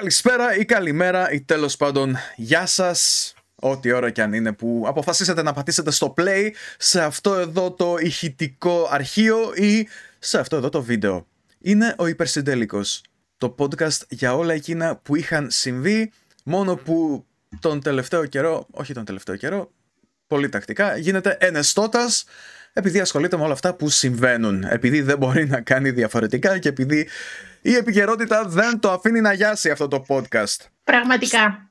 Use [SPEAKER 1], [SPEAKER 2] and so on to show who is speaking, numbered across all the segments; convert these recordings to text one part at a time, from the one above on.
[SPEAKER 1] Καλησπέρα ή καλημέρα ή τέλος πάντων γεια σας Ό,τι ώρα και αν είναι που αποφασίσατε να πατήσετε στο play σε αυτό εδώ το ηχητικό αρχείο ή σε αυτό εδώ το βίντεο. Είναι ο Υπερσυντέλικος, το podcast για όλα εκείνα που είχαν συμβεί μόνο που τον τελευταίο καιρό, όχι τον τελευταίο καιρό, πολύ τακτικά, γίνεται ενεστώτας επειδή ασχολείται με όλα αυτά που συμβαίνουν. Επειδή δεν μπορεί να κάνει διαφορετικά και επειδή η επικαιρότητα δεν το αφήνει να γιάσει αυτό το podcast.
[SPEAKER 2] Πραγματικά.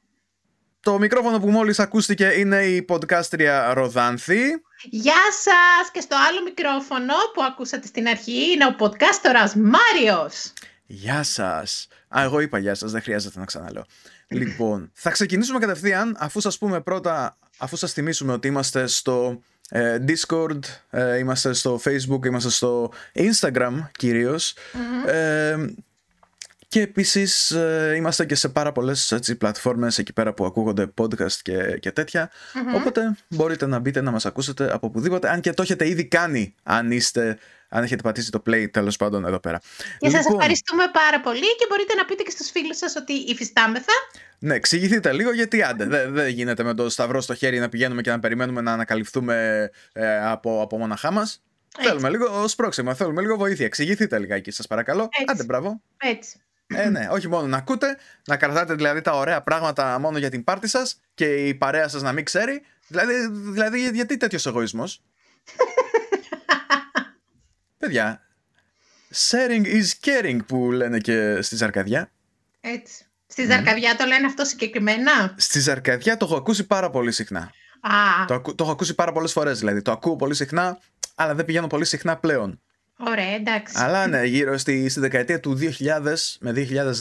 [SPEAKER 1] Το μικρόφωνο που μόλις ακούστηκε είναι η podcastρια Ροδάνθη.
[SPEAKER 2] Γεια σας! Και στο άλλο μικρόφωνο που ακούσατε στην αρχή είναι ο podcastορας Μάριος.
[SPEAKER 1] Γεια σας! Α, εγώ είπα γεια σας, δεν χρειάζεται να ξαναλέω. λοιπόν, θα ξεκινήσουμε κατευθείαν αφού σας πούμε πρώτα, αφού σας θυμίσουμε ότι είμαστε στο ε, Discord, ε, είμαστε στο Facebook, είμαστε στο Instagram κυριως ε, και επίσης είμαστε και σε πάρα πολλές έτσι, πλατφόρμες εκεί πέρα που ακούγονται podcast και, και τετοια Οπότε μπορείτε να μπείτε να μας ακούσετε από οπουδήποτε, αν και το έχετε ήδη κάνει, αν είστε αν έχετε πατήσει το play τέλος πάντων εδώ πέρα.
[SPEAKER 2] Και σας λοιπόν- ευχαριστούμε πάρα πολύ και μπορείτε να πείτε και στους φίλους σας ότι υφιστάμεθα.
[SPEAKER 1] Ναι, εξηγηθείτε λίγο γιατί άντε. Δεν δε γίνεται με το σταυρό στο χέρι να πηγαίνουμε και να περιμένουμε να ανακαλυφθούμε ε, από, από μοναχά μας. Θέλουμε λίγο σπρώξιμο, θέλουμε λίγο βοήθεια. Εξηγηθείτε λιγάκι, σας παρακαλώ. Έτσι. Άντε, μπράβο.
[SPEAKER 2] Έτσι.
[SPEAKER 1] Ε, ναι, όχι μόνο να ακούτε, να κρατάτε δηλαδή τα ωραία πράγματα μόνο για την πάρτη σας και η παρέα σας να μην ξέρει. Δηλαδή, δηλαδή γιατί τέτοιος εγωισμός; Παιδιά, sharing is caring που λένε και στη Ζαρκαδιά.
[SPEAKER 2] Έτσι. Στη Ζαρκαδιά το λένε αυτό συγκεκριμένα;
[SPEAKER 1] Στη Ζαρκαδιά το έχω ακούσει πάρα πολύ συχνά.
[SPEAKER 2] Α.
[SPEAKER 1] Το, το έχω ακούσει πάρα πολλές φορές δηλαδή. Το ακούω πολύ συχνά, αλλά δεν πηγαίνω πολύ συχνά πλέον.
[SPEAKER 2] Ωραία, εντάξει.
[SPEAKER 1] Αλλά ναι, γύρω στη, στη δεκαετία του 2000 με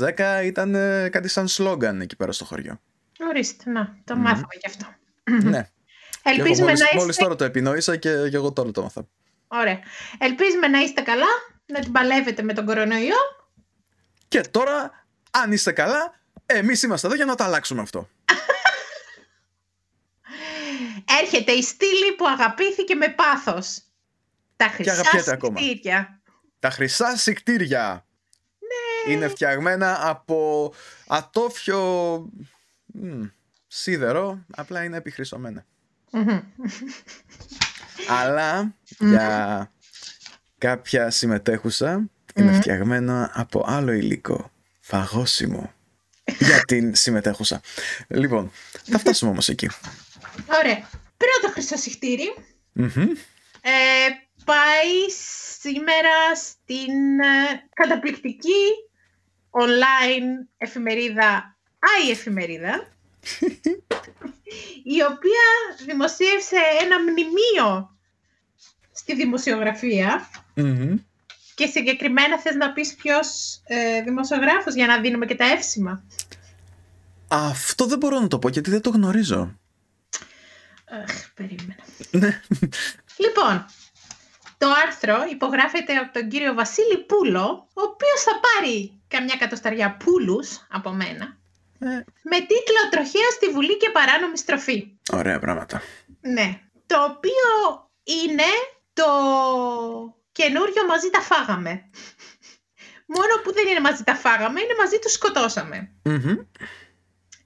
[SPEAKER 1] 2010 ήταν ε, κάτι σαν σλόγκαν εκεί πέρα στο χωριό.
[SPEAKER 2] Ορίστε, να, το mm. μάθαμε γι' αυτό.
[SPEAKER 1] Ναι.
[SPEAKER 2] Ελπίζουμε
[SPEAKER 1] μόλις,
[SPEAKER 2] να είστε...
[SPEAKER 1] Μόλις τώρα το επινόησα και, και εγώ τώρα το μάθα.
[SPEAKER 2] Ωραία. Ελπίζουμε να είστε καλά, να την παλεύετε με τον κορονοϊό.
[SPEAKER 1] Και τώρα, αν είστε καλά, εμείς είμαστε εδώ για να το αλλάξουμε αυτό.
[SPEAKER 2] Έρχεται η στήλη που αγαπήθηκε με πάθος. Τα χρυσά σικτήρια.
[SPEAKER 1] Τα χρυσά σικτήρια.
[SPEAKER 2] Ναι.
[SPEAKER 1] Είναι φτιαγμένα από ατόφιο μ, σίδερο, απλά είναι επιχρυσωμένα. Αλλά για κάποια συμμετέχουσα είναι φτιαγμένα από άλλο υλικό, φαγόσιμο για την συμμετέχουσα. Λοιπόν, θα φτάσουμε όμως εκεί.
[SPEAKER 2] Ωραία. Πρώτο χρυσό ε, πάει σήμερα στην ε, καταπληκτική online εφημερίδα «Άι εφημερίδα» η οποία δημοσίευσε ένα μνημείο στη δημοσιογραφια και συγκεκριμένα θες να πεις ποιος ε, δημοσιογράφος για να δίνουμε και τα εύσημα.
[SPEAKER 1] Αυτό δεν μπορώ να το πω γιατί δεν το γνωρίζω.
[SPEAKER 2] Αχ, περίμενα.
[SPEAKER 1] Ναι.
[SPEAKER 2] λοιπόν, το άρθρο υπογράφεται από τον κύριο Βασίλη Πούλο, ο οποίος θα πάρει καμιά κατοσταριά πούλους από μένα,
[SPEAKER 1] Ε,
[SPEAKER 2] με τίτλο «Τροχέα στη Βουλή και παράνομη στροφή».
[SPEAKER 1] ωραία πράγματα.
[SPEAKER 2] Ναι. Το οποίο είναι το καινούριο «Μαζί τα φάγαμε». Μόνο που δεν είναι «Μαζί τα φάγαμε», είναι «Μαζί τους σκοτώσαμε».
[SPEAKER 1] Μμμ.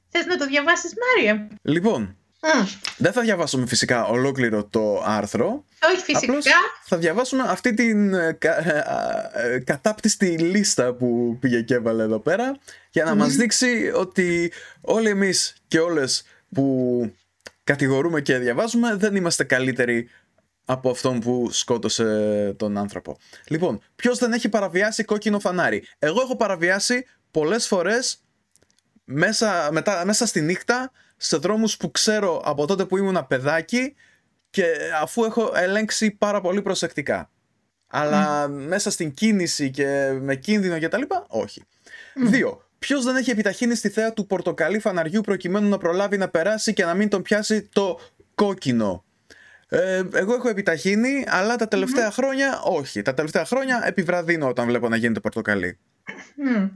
[SPEAKER 2] Θες να το διαβάσεις, Μάριο;
[SPEAKER 1] Λοιπόν,
[SPEAKER 2] Μμ.
[SPEAKER 1] δεν θα διαβάσουμε φυσικά ολόκληρο το άρθρο.
[SPEAKER 2] Όχι φυσικά.
[SPEAKER 1] Απλώς θα διαβάσουμε αυτή την ε, κα- ε, ε, κατάπτυστη λίστα που πήγε και έβαλε εδώ πέρα για να μας δείξει ότι όλοι εμείς και όλες που κατηγορούμε και διαβάζουμε δεν είμαστε καλύτεροι από αυτόν που σκότωσε τον άνθρωπο. Λοιπόν, ποιος δεν έχει παραβιάσει κόκκινο φανάρι; Εγώ έχω παραβιάσει πολλές φορές μέσα, μετά, μέσα στη νύχτα σε δρόμους που ξέρω από τότε που ήμουν παιδάκι και αφού έχω ελέγξει πάρα πολύ προσεκτικά. Αλλά μέσα στην κίνηση και με κίνδυνο και τα λοιπά, όχι. Δύο. Ποιος δεν έχει επιταχύνει στη θέα του πορτοκαλί φαναριού προκειμένου να προλάβει να περάσει και να μην τον πιάσει το κόκκινο; Ε, εγώ έχω επιταχύνει, αλλά τα τελευταία χρόνια όχι. Τα τελευταία χρόνια επιβραδύνω όταν βλέπω να γίνεται πορτοκαλί.
[SPEAKER 2] Μμ.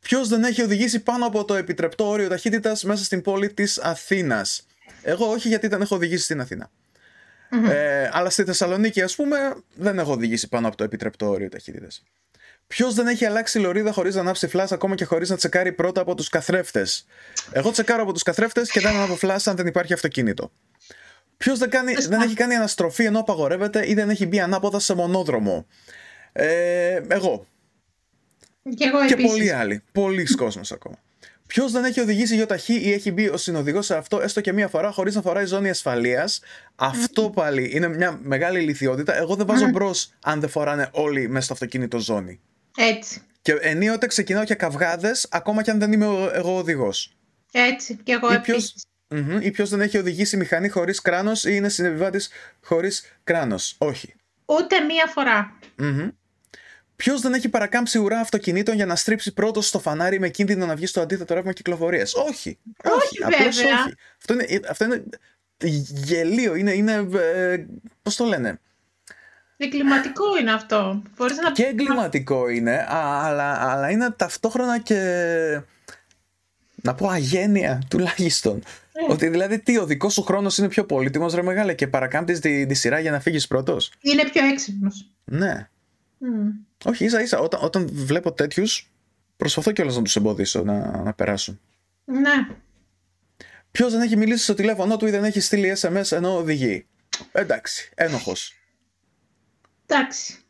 [SPEAKER 1] Ποιος δεν έχει οδηγήσει πάνω από το επιτρεπτό όριο ταχύτητας μέσα στην πόλη της Αθήνας; Εγώ όχι, γιατί δεν έχω οδηγήσει στην αθηνα Ε, αλλά στη Θεσσαλονίκη, ας πούμε, δεν έχω οδηγήσει πάνω από το επιτρεπτό όριο ταχύτητας. Ποιος δεν έχει αλλάξει λωρίδα χωρίς να ανάψει φλάς ακόμα και χωρίς να τσεκάρει πρώτα από τους καθρέφτες; Εγώ τσεκάρω από τους καθρέφτες και δεν ανάβω φλάς αν δεν υπάρχει αυτοκίνητο. Ποιος δεν, δεν έχει κάνει αναστροφή ενώ απαγορεύεται ή δεν έχει μπει ανάποδα σε μονόδρομο; Ε, εγώ.
[SPEAKER 2] Και εγώ
[SPEAKER 1] Και πολλοί άλλοι. Πολλοί κόσμος ακόμα. Ποιος δεν έχει οδηγήσει γιοταχή ή έχει μπει ω συνοδηγός σε αυτό έστω και μία φορά χωρίς να φοράει ζώνη ασφαλείας; Αυτό πάλι είναι μια μεγάλη ηλικιότητα. Εγώ δεν βάζω μπρος αν δεν φοράνε όλοι μέσα στο αυτοκίνητο ζώνη.
[SPEAKER 2] Έτσι.
[SPEAKER 1] Και ενίοτε ξεκινάω και καυγάδες, ακόμα και αν δεν είμαι εγώ οδηγός.
[SPEAKER 2] Έτσι. Και εγώ επίσης.
[SPEAKER 1] Ή ποιος δεν έχει οδηγήσει μηχανή χωρίς κράνος ή είναι συνεβιβάτη χωρίς κράνος. Όχι.
[SPEAKER 2] Ούτε μία φορά.
[SPEAKER 1] Ποιος δεν έχει παρακάμψει ουρά αυτοκινήτων για να στρίψει πρώτος στο φανάρι με κίνδυνο να βγει στο αντίθετο ρεύμα κυκλοφορίας; Όχι.
[SPEAKER 2] Όχι,
[SPEAKER 1] όχι όχι. Αυτό είναι, αυτό είναι γελίο. Είναι, είναι ε, πώς το λένε;
[SPEAKER 2] Εγκληματικό είναι αυτό. να...
[SPEAKER 1] Και εγκληματικό είναι, αλλά, αλλά είναι ταυτόχρονα και να πω αγένεια τουλάχιστον. Ε. Ότι δηλαδή τι, ο δικός σου χρόνος είναι πιο πολύτιμος, ρε μεγάλε, και παρακάμπτεις τη, τη σειρά για να φύγεις πρώτος;
[SPEAKER 2] Είναι πιο έξυπνος.
[SPEAKER 1] Ναι. Όχι, ίσα ίσα. Όταν, όταν βλέπω τέτοιους, προσπαθώ κιόλας να τους εμποδίσω να, να περάσουν.
[SPEAKER 2] Ναι.
[SPEAKER 1] Ποιος δεν έχει μιλήσει στο τηλέφωνο του ή δεν έχει στείλει SMS ενώ οδηγεί; Εντάξει, ένοχος.
[SPEAKER 2] Εντάξει.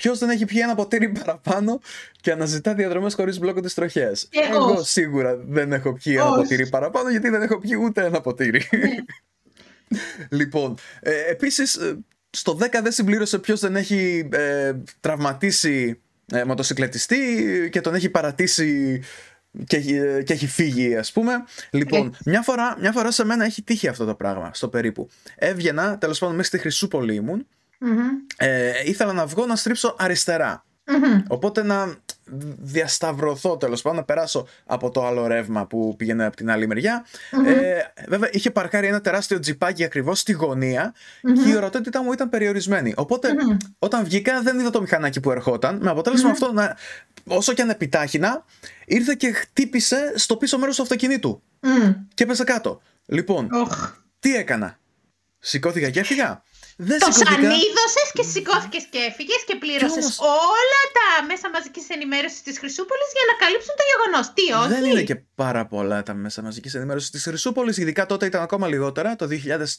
[SPEAKER 1] Ποιος δεν έχει πιει ένα ποτήρι παραπάνω και αναζητά διαδρομές χωρίς μπλόκο τη τροχέα.
[SPEAKER 2] Εγώ.
[SPEAKER 1] Εγώ σίγουρα δεν έχω πιει ένα ποτήρι παραπάνω γιατί δεν έχω πιει ούτε ένα ποτήρι. Ναι. λοιπόν, ε, επίσης, ε, στο 10 δεν συμπλήρωσε ποιος δεν έχει ε, τραυματίσει ε, μοτοσυκλετιστή και τον έχει παρατήσει και, και έχει φύγει, ας πούμε. Λοιπόν, μια φορά, μια φορά σε μένα έχει τύχει αυτό το πράγμα στο περίπου. Έβγαινα, τέλος πάντων, μέσα στη Χρυσούπολη ήμουν ε, ήθελα να βγω να στρίψω Οπότε να διασταυρωθώ τέλος πάντων, να περάσω από το άλλο ρεύμα που πήγαινε από την άλλη Ε, βέβαια, είχε παρκάρει ένα τεράστιο τζιπάκι ακριβώς στη γωνία και η ορατότητά μου ήταν περιορισμένη. Οπότε, όταν βγήκα, δεν είδα το μηχανάκι που ερχόταν. Με αποτέλεσμα αυτό, να, όσο και αν επιτάχυνα, ήρθε και χτύπησε στο πίσω μέρος του αυτοκινήτου. Και έπεσε κάτω. Λοιπόν, τι έκανα. Σηκώθηκα και έφυγα.
[SPEAKER 2] Δεν το σανίδωσε και σηκώθηκες και έφυγες και πλήρωσες όμως... όλα τα μέσα μαζικής ενημέρωσης της Χρυσούπολης για να καλύψουν το γεγονός. Τι, όχι;
[SPEAKER 1] Δεν είναι και πάρα πολλά τα μέσα μαζικής ενημέρωσης της Χρυσούπολης. Ειδικά τότε ήταν ακόμα λιγότερα. Το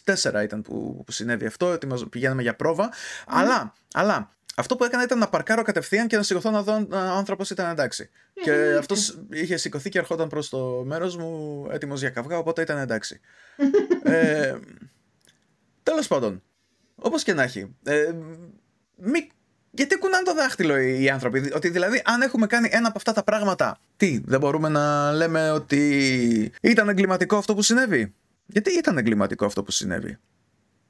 [SPEAKER 1] 2004 ήταν που, που συνέβη αυτό. Πηγαίναμε για πρόβα. Αλλά, αλλά αυτό που έκανα ήταν να παρκάρω κατευθείαν και να σηκωθώ να δω αν ο άνθρωπος ήταν εντάξει. Ε, και ναι, αυτός είχε σηκωθεί και ερχόταν προς το μέρος μου έτοιμος για καυγά, οπότε ήταν εντάξει. ε, Τέλος πάντων, Όπως και να έχει. Ε, μη... Γιατί κουνάνε το δάχτυλο οι άνθρωποι; Ότι δηλαδή, αν έχουμε κάνει ένα από αυτά τα πράγματα, τι, δεν μπορούμε να λέμε ότι ήταν εγκληματικό αυτό που συνέβη; Γιατί ήταν εγκληματικό αυτό που συνέβη;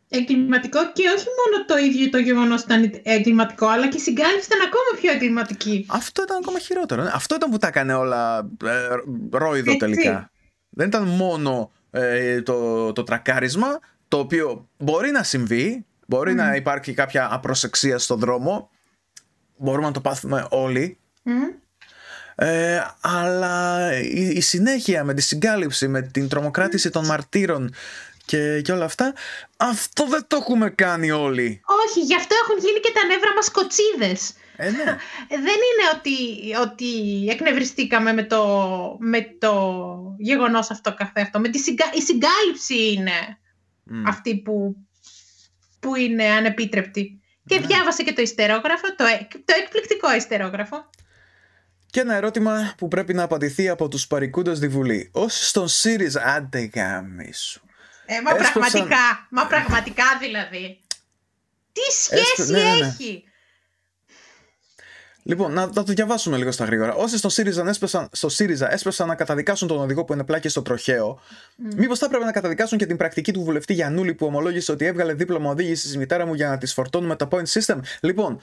[SPEAKER 2] Εγκληματικό και όχι μόνο το ίδιο το γεγονός ήταν εγκληματικό, αλλά και η συγκάλυψη ήταν ακόμα πιο εγκληματική.
[SPEAKER 1] Αυτό ήταν ακόμα χειρότερο. Ναι. Αυτό ήταν που τα έκανε όλα ε, ρόιδο τελικά. Δεν ήταν μόνο ε, το, το τρακάρισμα, το οποίο μπορεί να συμβεί, Μπορεί να υπάρχει κάποια απροσεξία στον δρόμο. Μπορούμε να το πάθουμε όλοι. Ε, αλλά η, συνέχεια με τη συγκάλυψη, με την τρομοκράτηση των μαρτύρων και, και όλα αυτά, αυτό δεν το έχουμε κάνει όλοι.
[SPEAKER 2] Όχι, γι' αυτό έχουν γίνει και τα νεύρα μας κοτσίδες.
[SPEAKER 1] Ε, ναι.
[SPEAKER 2] δεν είναι ότι, ότι εκνευριστήκαμε με το, με το γεγονός αυτό καθ' Με τη η συγκάλυψη είναι αυτή που που είναι ανεπίτρεπτη. Και ναι. διάβασε και το ιστερόγραφο, το, το εκπληκτικό ιστερόγραφο.
[SPEAKER 1] Και ένα ερώτημα που πρέπει να απαντηθεί από τους παρικούντες στη Βουλή. Όσοι στον ΣΥΡΙΖΑ, άντε γάμισου.
[SPEAKER 2] Ε, μα πραγματικά, μα πραγματικά δηλαδή. Τι σχέση ναι, ναι, έχει;
[SPEAKER 1] Λοιπόν, να, να το διαβάσουμε λίγο στα γρήγορα. Όσοι στο ΣΥΡΙΖΑ, έσπεσαν, στο ΣΥΡΙΖΑ έσπεσαν να καταδικάσουν τον οδηγό που είναι πλάκη στο τροχαίο, mm. μήπως θα έπρεπε να καταδικάσουν και την πρακτική του βουλευτή Γιανούλη που ομολόγησε ότι έβγαλε δίπλωμα οδήγησης στη μητέρα μου για να τη φορτώνουμε το point system; Λοιπόν,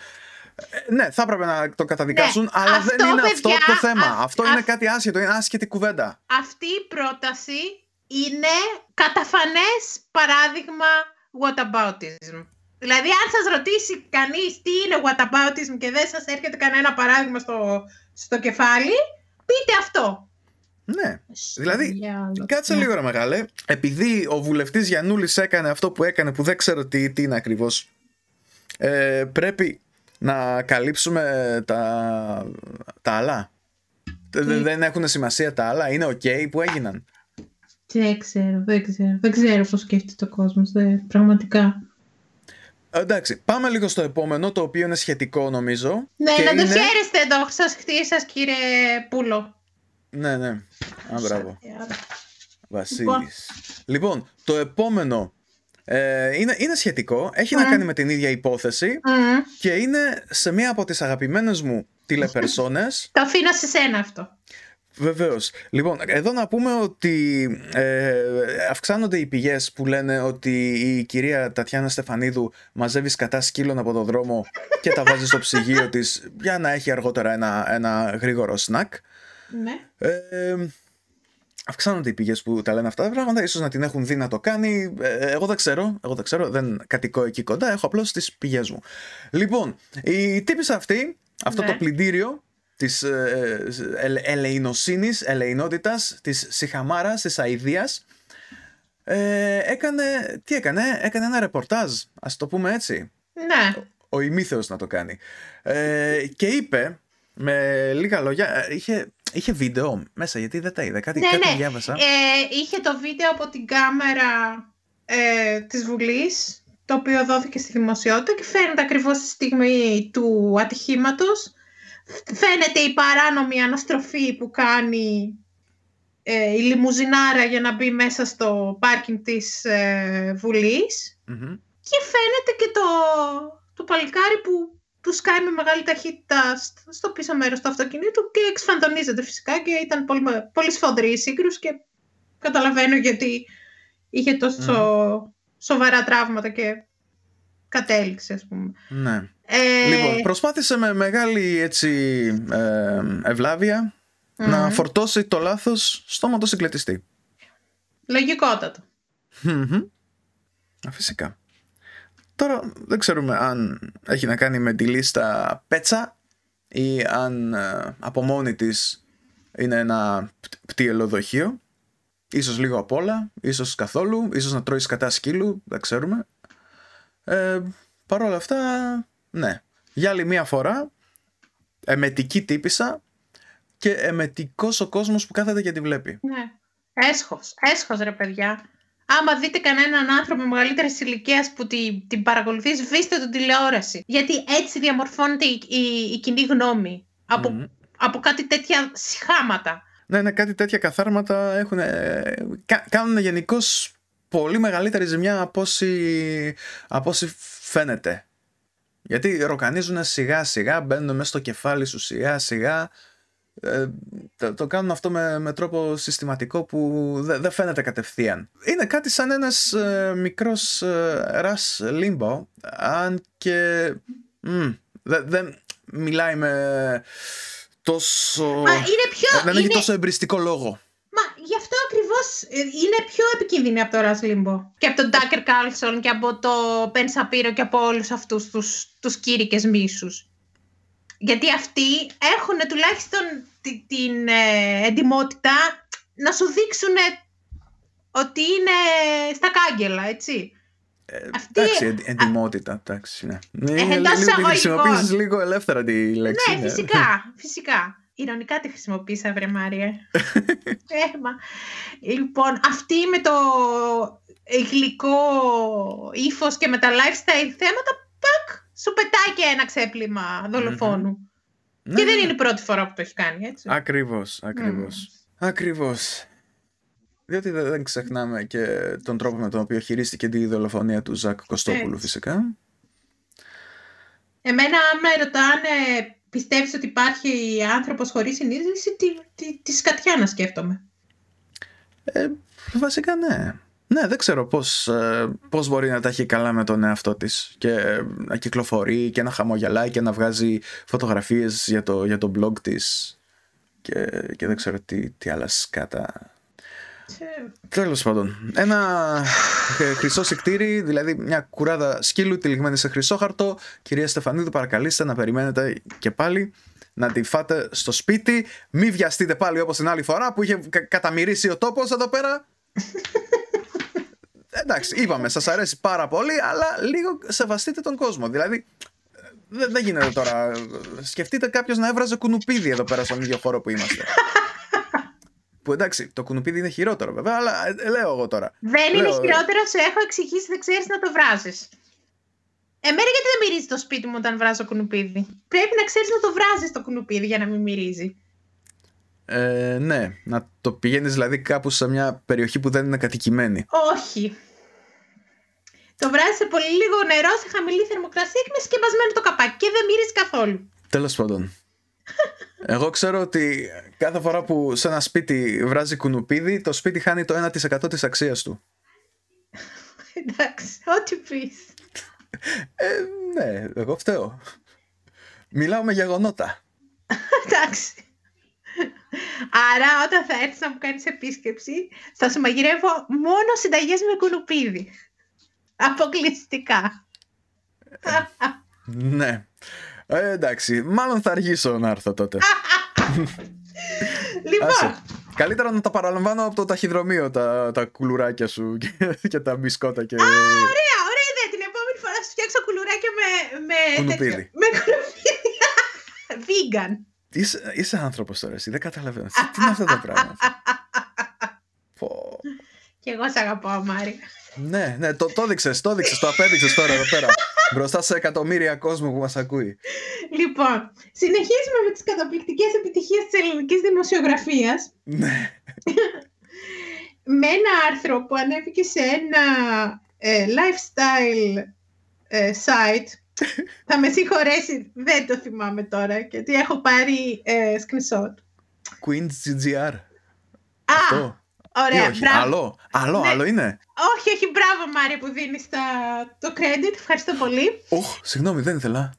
[SPEAKER 1] ε, ναι, θα έπρεπε να το καταδικάσουν, ναι, αλλά αυτό, δεν είναι αυτό το θέμα. αυτό είναι κάτι άσχετο, είναι άσχετη κουβέντα.
[SPEAKER 2] Αυτή η πρόταση είναι καταφανές παράδειγμα whataboutism. Δηλαδή, αν σας ρωτήσει κανείς τι είναι whataboutism και δεν σας έρχεται κανένα παράδειγμα στο, στο κεφάλι, πείτε αυτό.
[SPEAKER 1] Ναι. Δηλαδή, κάτσε λίγο ρε μεγάλε. Επειδή ο βουλευτής Γιαννούλη έκανε αυτό που έκανε, που δεν ξέρω τι, τι είναι ακριβώς, ε, πρέπει να καλύψουμε τα, τα άλλα; Δεν έχουν σημασία τα άλλα, είναι ok που έγιναν;
[SPEAKER 2] Δεν ξέρω, δεν ξέρω. Δεν ξέρω πώς σκέφτεται ο κόσμος, πραγματικά.
[SPEAKER 1] Εντάξει, πάμε λίγο στο επόμενο, το οποίο είναι σχετικό νομίζω.
[SPEAKER 2] Ναι, να το χαίρεστε εδώ, σας χτίσας κύριε Πούλο.
[SPEAKER 1] Ναι, ναι. Α, μπράβο. Βασίλης. Λοιπόν, το επόμενο ε, είναι, είναι σχετικό, έχει να κάνει με την ίδια υπόθεση και είναι σε μία από τις αγαπημένες μου τηλεπερσόνες.
[SPEAKER 2] το αφήνω σε σένα αυτό.
[SPEAKER 1] Βεβαίως. Λοιπόν, εδώ να πούμε ότι ε, αυξάνονται οι πηγές που λένε ότι η κυρία Τατιάνα Στεφανίδου μαζεύει σκατά σκύλων από το δρόμο και τα βάζει στο ψυγείο της για να έχει αργότερα ένα, ένα γρήγορο σνακ.
[SPEAKER 2] Ναι.
[SPEAKER 1] Ε, αυξάνονται οι πηγές που τα λένε αυτά τα πράγματα, ίσως να την έχουν δει να το κάνει, ε, εγώ δεν ξέρω, εγώ δεν ξέρω, δεν κατοικώ εκεί κοντά, έχω απλώς τις πηγές μου. Λοιπόν, η τύπησα αυτή, αυτό ναι. το πλυντήριο της ε, ε, ελεηνοσύνης, ελεηνότητας, της σιχαμάρας, της αηδίας, ε, έκανε, τι έκανε, έκανε ένα ρεπορτάζ, ας το πούμε έτσι.
[SPEAKER 2] Ναι.
[SPEAKER 1] Ο, ο ημίθεος να το κάνει. Ε, και είπε, με λίγα λόγια, είχε Είχε βίντεο μέσα, γιατί δεν τα είδα. Κάτι, ναι, κάτι ναι. διάβασα.
[SPEAKER 2] Ε, είχε το βίντεο από την κάμερα ε, της Βουλής, το οποίο δόθηκε στη δημοσιότητα και φαίνεται ακριβώς στη στιγμή του ατυχήματος. Φαίνεται η παράνομη αναστροφή που κάνει ε, η λιμουζινάρα για να μπει μέσα στο πάρκινγκ της ε, βουλης Και φαίνεται και το, το παλικάρι που τους σκάει με μεγάλη ταχύτητα στο πίσω μέρος του αυτοκινήτου και εξφαντονίζεται φυσικά και ήταν πολύ, πολύ σφοδρή η σύγκρουση και καταλαβαίνω γιατί είχε τόσο σοβαρά τραύματα και κατέληξε ας πούμε.
[SPEAKER 1] Ναι. Ε... Λοιπόν, προσπάθησε με μεγάλη έτσι ε, ευλαβεια να φορτώσει το λάθος στο μοτοσυκλετιστή.
[SPEAKER 2] Λογικότατο.
[SPEAKER 1] Φυσικά. Τώρα δεν ξέρουμε αν έχει να κάνει με τη λίστα πέτσα ή αν ε, από μόνη της είναι ένα πτυελοδοχείο. Ίσως λίγο απ' όλα, ίσως καθόλου, ίσως να τρώει κατά σκύλου, δεν ξέρουμε. Ε, Παρ' όλα αυτά, ναι. Για άλλη μία φορά, εμετική τύπησα και εμετικός ο κόσμος που κάθεται και τη βλέπει.
[SPEAKER 2] Ναι. Έσχος, έσχος ρε παιδιά άμα δείτε κανέναν άνθρωπο μεγαλύτερης ηλικίας που την, την παρακολουθείς, σβήστε την τηλεόραση. Γιατί έτσι διαμορφώνεται η, η, κοινή γνώμη από, από κάτι τέτοια συχάματα.
[SPEAKER 1] Ναι, ναι, κάτι τέτοια καθάρματα έχουν, ε, κάνουν γενικώς πολύ μεγαλύτερη ζημιά από όσοι, από φαίνεται. Γιατί ροκανίζουν σιγά σιγά, μπαίνουν μέσα στο κεφάλι σου σιγά σιγά ε, το, κάνουν αυτό με, με τρόπο συστηματικό που δεν φαίνεται κατευθείαν. Είναι κάτι σαν ένας ε, μικρός ε, ρας λίμπο, αν και δεν μιλάει με τόσο...
[SPEAKER 2] Μα είναι πιο,
[SPEAKER 1] δεν έχει τόσο εμπρηστικό λόγο.
[SPEAKER 2] Μα γι' αυτό ακριβώς είναι πιο επικίνδυνη από το Ρας Λίμπο και από τον Τάκερ Κάρλσον και από το Μπεν Σαπίρο και από όλους αυτούς τους, τους κήρυκες μίσους. Γιατί αυτοί έχουν τουλάχιστον την, την ε, εντιμότητα να σου δείξουν ότι είναι στα κάγκελα, έτσι.
[SPEAKER 1] Ε, Αυτή... Εντάξει, εντυμότητα, εντάξει, ναι. Ε, είναι, λίγο, χρησιμοποιήσεις λίγο ελεύθερα τη λέξη.
[SPEAKER 2] Ναι, ναι. φυσικά, φυσικά. Ηρωνικά τη χρησιμοποίησα, βρε Μάρια. Έμα. Λοιπόν, αυτή με το γλυκό ύφος και με τα lifestyle θέματα, πακ, σου πετάει και ένα ξέπλυμα δολοφόνου. Ναι, και δεν ναι. είναι η πρώτη φορά που το έχει κάνει, έτσι.
[SPEAKER 1] Ακριβώς, ακριβώς. Mm. Ακριβώς. Διότι δεν ξεχνάμε και τον τρόπο με τον οποίο χειρίστηκε τη δολοφονία του Ζακ Κωστόπουλου, φυσικά.
[SPEAKER 2] Εμένα, αν με ρωτάνε, πιστεύεις ότι υπάρχει άνθρωπος χωρίς συνείδηση, τη, τη, τη σκατιά να σκέφτομαι.
[SPEAKER 1] Ε, βασικά ναι. Ναι, δεν ξέρω πώς, ε, πώς μπορεί να τα έχει καλά με τον εαυτό της και να κυκλοφορεί και να χαμογελάει και να βγάζει φωτογραφίες για το, για το blog της και, και δεν ξέρω τι, τι άλλα σκάτα. Τέλος πάντων, ένα χρυσό σικτήρι, δηλαδή μια κουράδα σκύλου τυλιγμένη σε χρυσό χαρτό. Κυρία Στεφανίδου, παρακαλείστε να περιμένετε και πάλι να τη φάτε στο σπίτι. Μην βιαστείτε πάλι όπως την άλλη φορά που είχε καταμυρίσει ο τόπος εδώ πέρα εντάξει, είπαμε, σας αρέσει πάρα πολύ, αλλά λίγο σεβαστείτε τον κόσμο. Δηλαδή, δεν, δεν γίνεται τώρα. Σκεφτείτε κάποιος να έβραζε κουνουπίδι εδώ πέρα στον ίδιο χώρο που είμαστε. Που εντάξει, το κουνουπίδι είναι χειρότερο βέβαια, αλλά ε, λέω εγώ τώρα.
[SPEAKER 2] Δεν
[SPEAKER 1] λέω...
[SPEAKER 2] είναι χειρότερο, σου έχω εξηγήσει, δεν ξέρεις να το βράζεις. Εμένα γιατί δεν μυρίζει το σπίτι μου όταν βράζω κουνουπίδι; Πρέπει να ξέρεις να το βράζεις το κουνουπίδι για να μην μυρίζει.
[SPEAKER 1] Ε, ναι, να το πηγαίνεις δηλαδή κάπου σε μια περιοχή που δεν είναι κατοικημένη.
[SPEAKER 2] Όχι. Το βράζεις σε πολύ λίγο νερό, σε χαμηλή θερμοκρασία και με σκεπασμένο το καπάκι και δεν μυρίζεις καθόλου.
[SPEAKER 1] Τέλος πάντων. Εγώ ξέρω ότι κάθε φορά που σε ένα σπίτι βράζει κουνουπίδι, το σπίτι χάνει το 1% της αξίας του.
[SPEAKER 2] Εντάξει, ό,τι πεις.
[SPEAKER 1] Ε, ναι, εγώ φταίω. Μιλάω με γεγονότα.
[SPEAKER 2] Εντάξει. Άρα όταν θα έρθεις να μου κάνεις επίσκεψη, θα σου μαγειρεύω μόνο συνταγές με κουνουπίδι. Αποκλειστικά.
[SPEAKER 1] ναι. Ε, εντάξει, μάλλον θα αργήσω να έρθω τότε.
[SPEAKER 2] λοιπόν. Άσε.
[SPEAKER 1] Καλύτερα να τα παραλαμβάνω από το ταχυδρομείο τα, τα κουλουράκια σου και, και τα μπισκότα και...
[SPEAKER 2] Α, ωραία, ωραία ιδέα. Την επόμενη φορά σου φτιάξω κουλουράκια με... με
[SPEAKER 1] κουνουπίδι.
[SPEAKER 2] Με κουνουπίδι. Vegan.
[SPEAKER 1] Είσαι, είσαι άνθρωπος τώρα εσύ, δεν καταλαβαίνω. Τι είναι αυτά τα πράγματα.
[SPEAKER 2] Πω. Και εγώ σε αγαπάω, Μάρι.
[SPEAKER 1] Ναι, ναι, το, το έδειξες, το έδειξες, το απέδειξες τώρα εδώ πέρα. Μπροστά σε εκατομμύρια κόσμο που μας ακούει.
[SPEAKER 2] Λοιπόν, συνεχίζουμε με τις καταπληκτικές επιτυχίες της ελληνικής δημοσιογραφίας.
[SPEAKER 1] Ναι.
[SPEAKER 2] με ένα άρθρο που ανέβηκε σε ένα ε, lifestyle ε, site. Θα με συγχωρέσει, δεν το θυμάμαι τώρα, γιατί έχω πάρει ε, screenshot.
[SPEAKER 1] Queen's GGR.
[SPEAKER 2] Α, Αυτό. Ωραία,
[SPEAKER 1] όχι, Άλλο, άλλο, ναι. άλλο είναι.
[SPEAKER 2] Όχι, όχι, μπράβο Μάρια που δίνεις το credit. Ευχαριστώ πολύ.
[SPEAKER 1] Οχ, συγγνώμη, δεν ήθελα.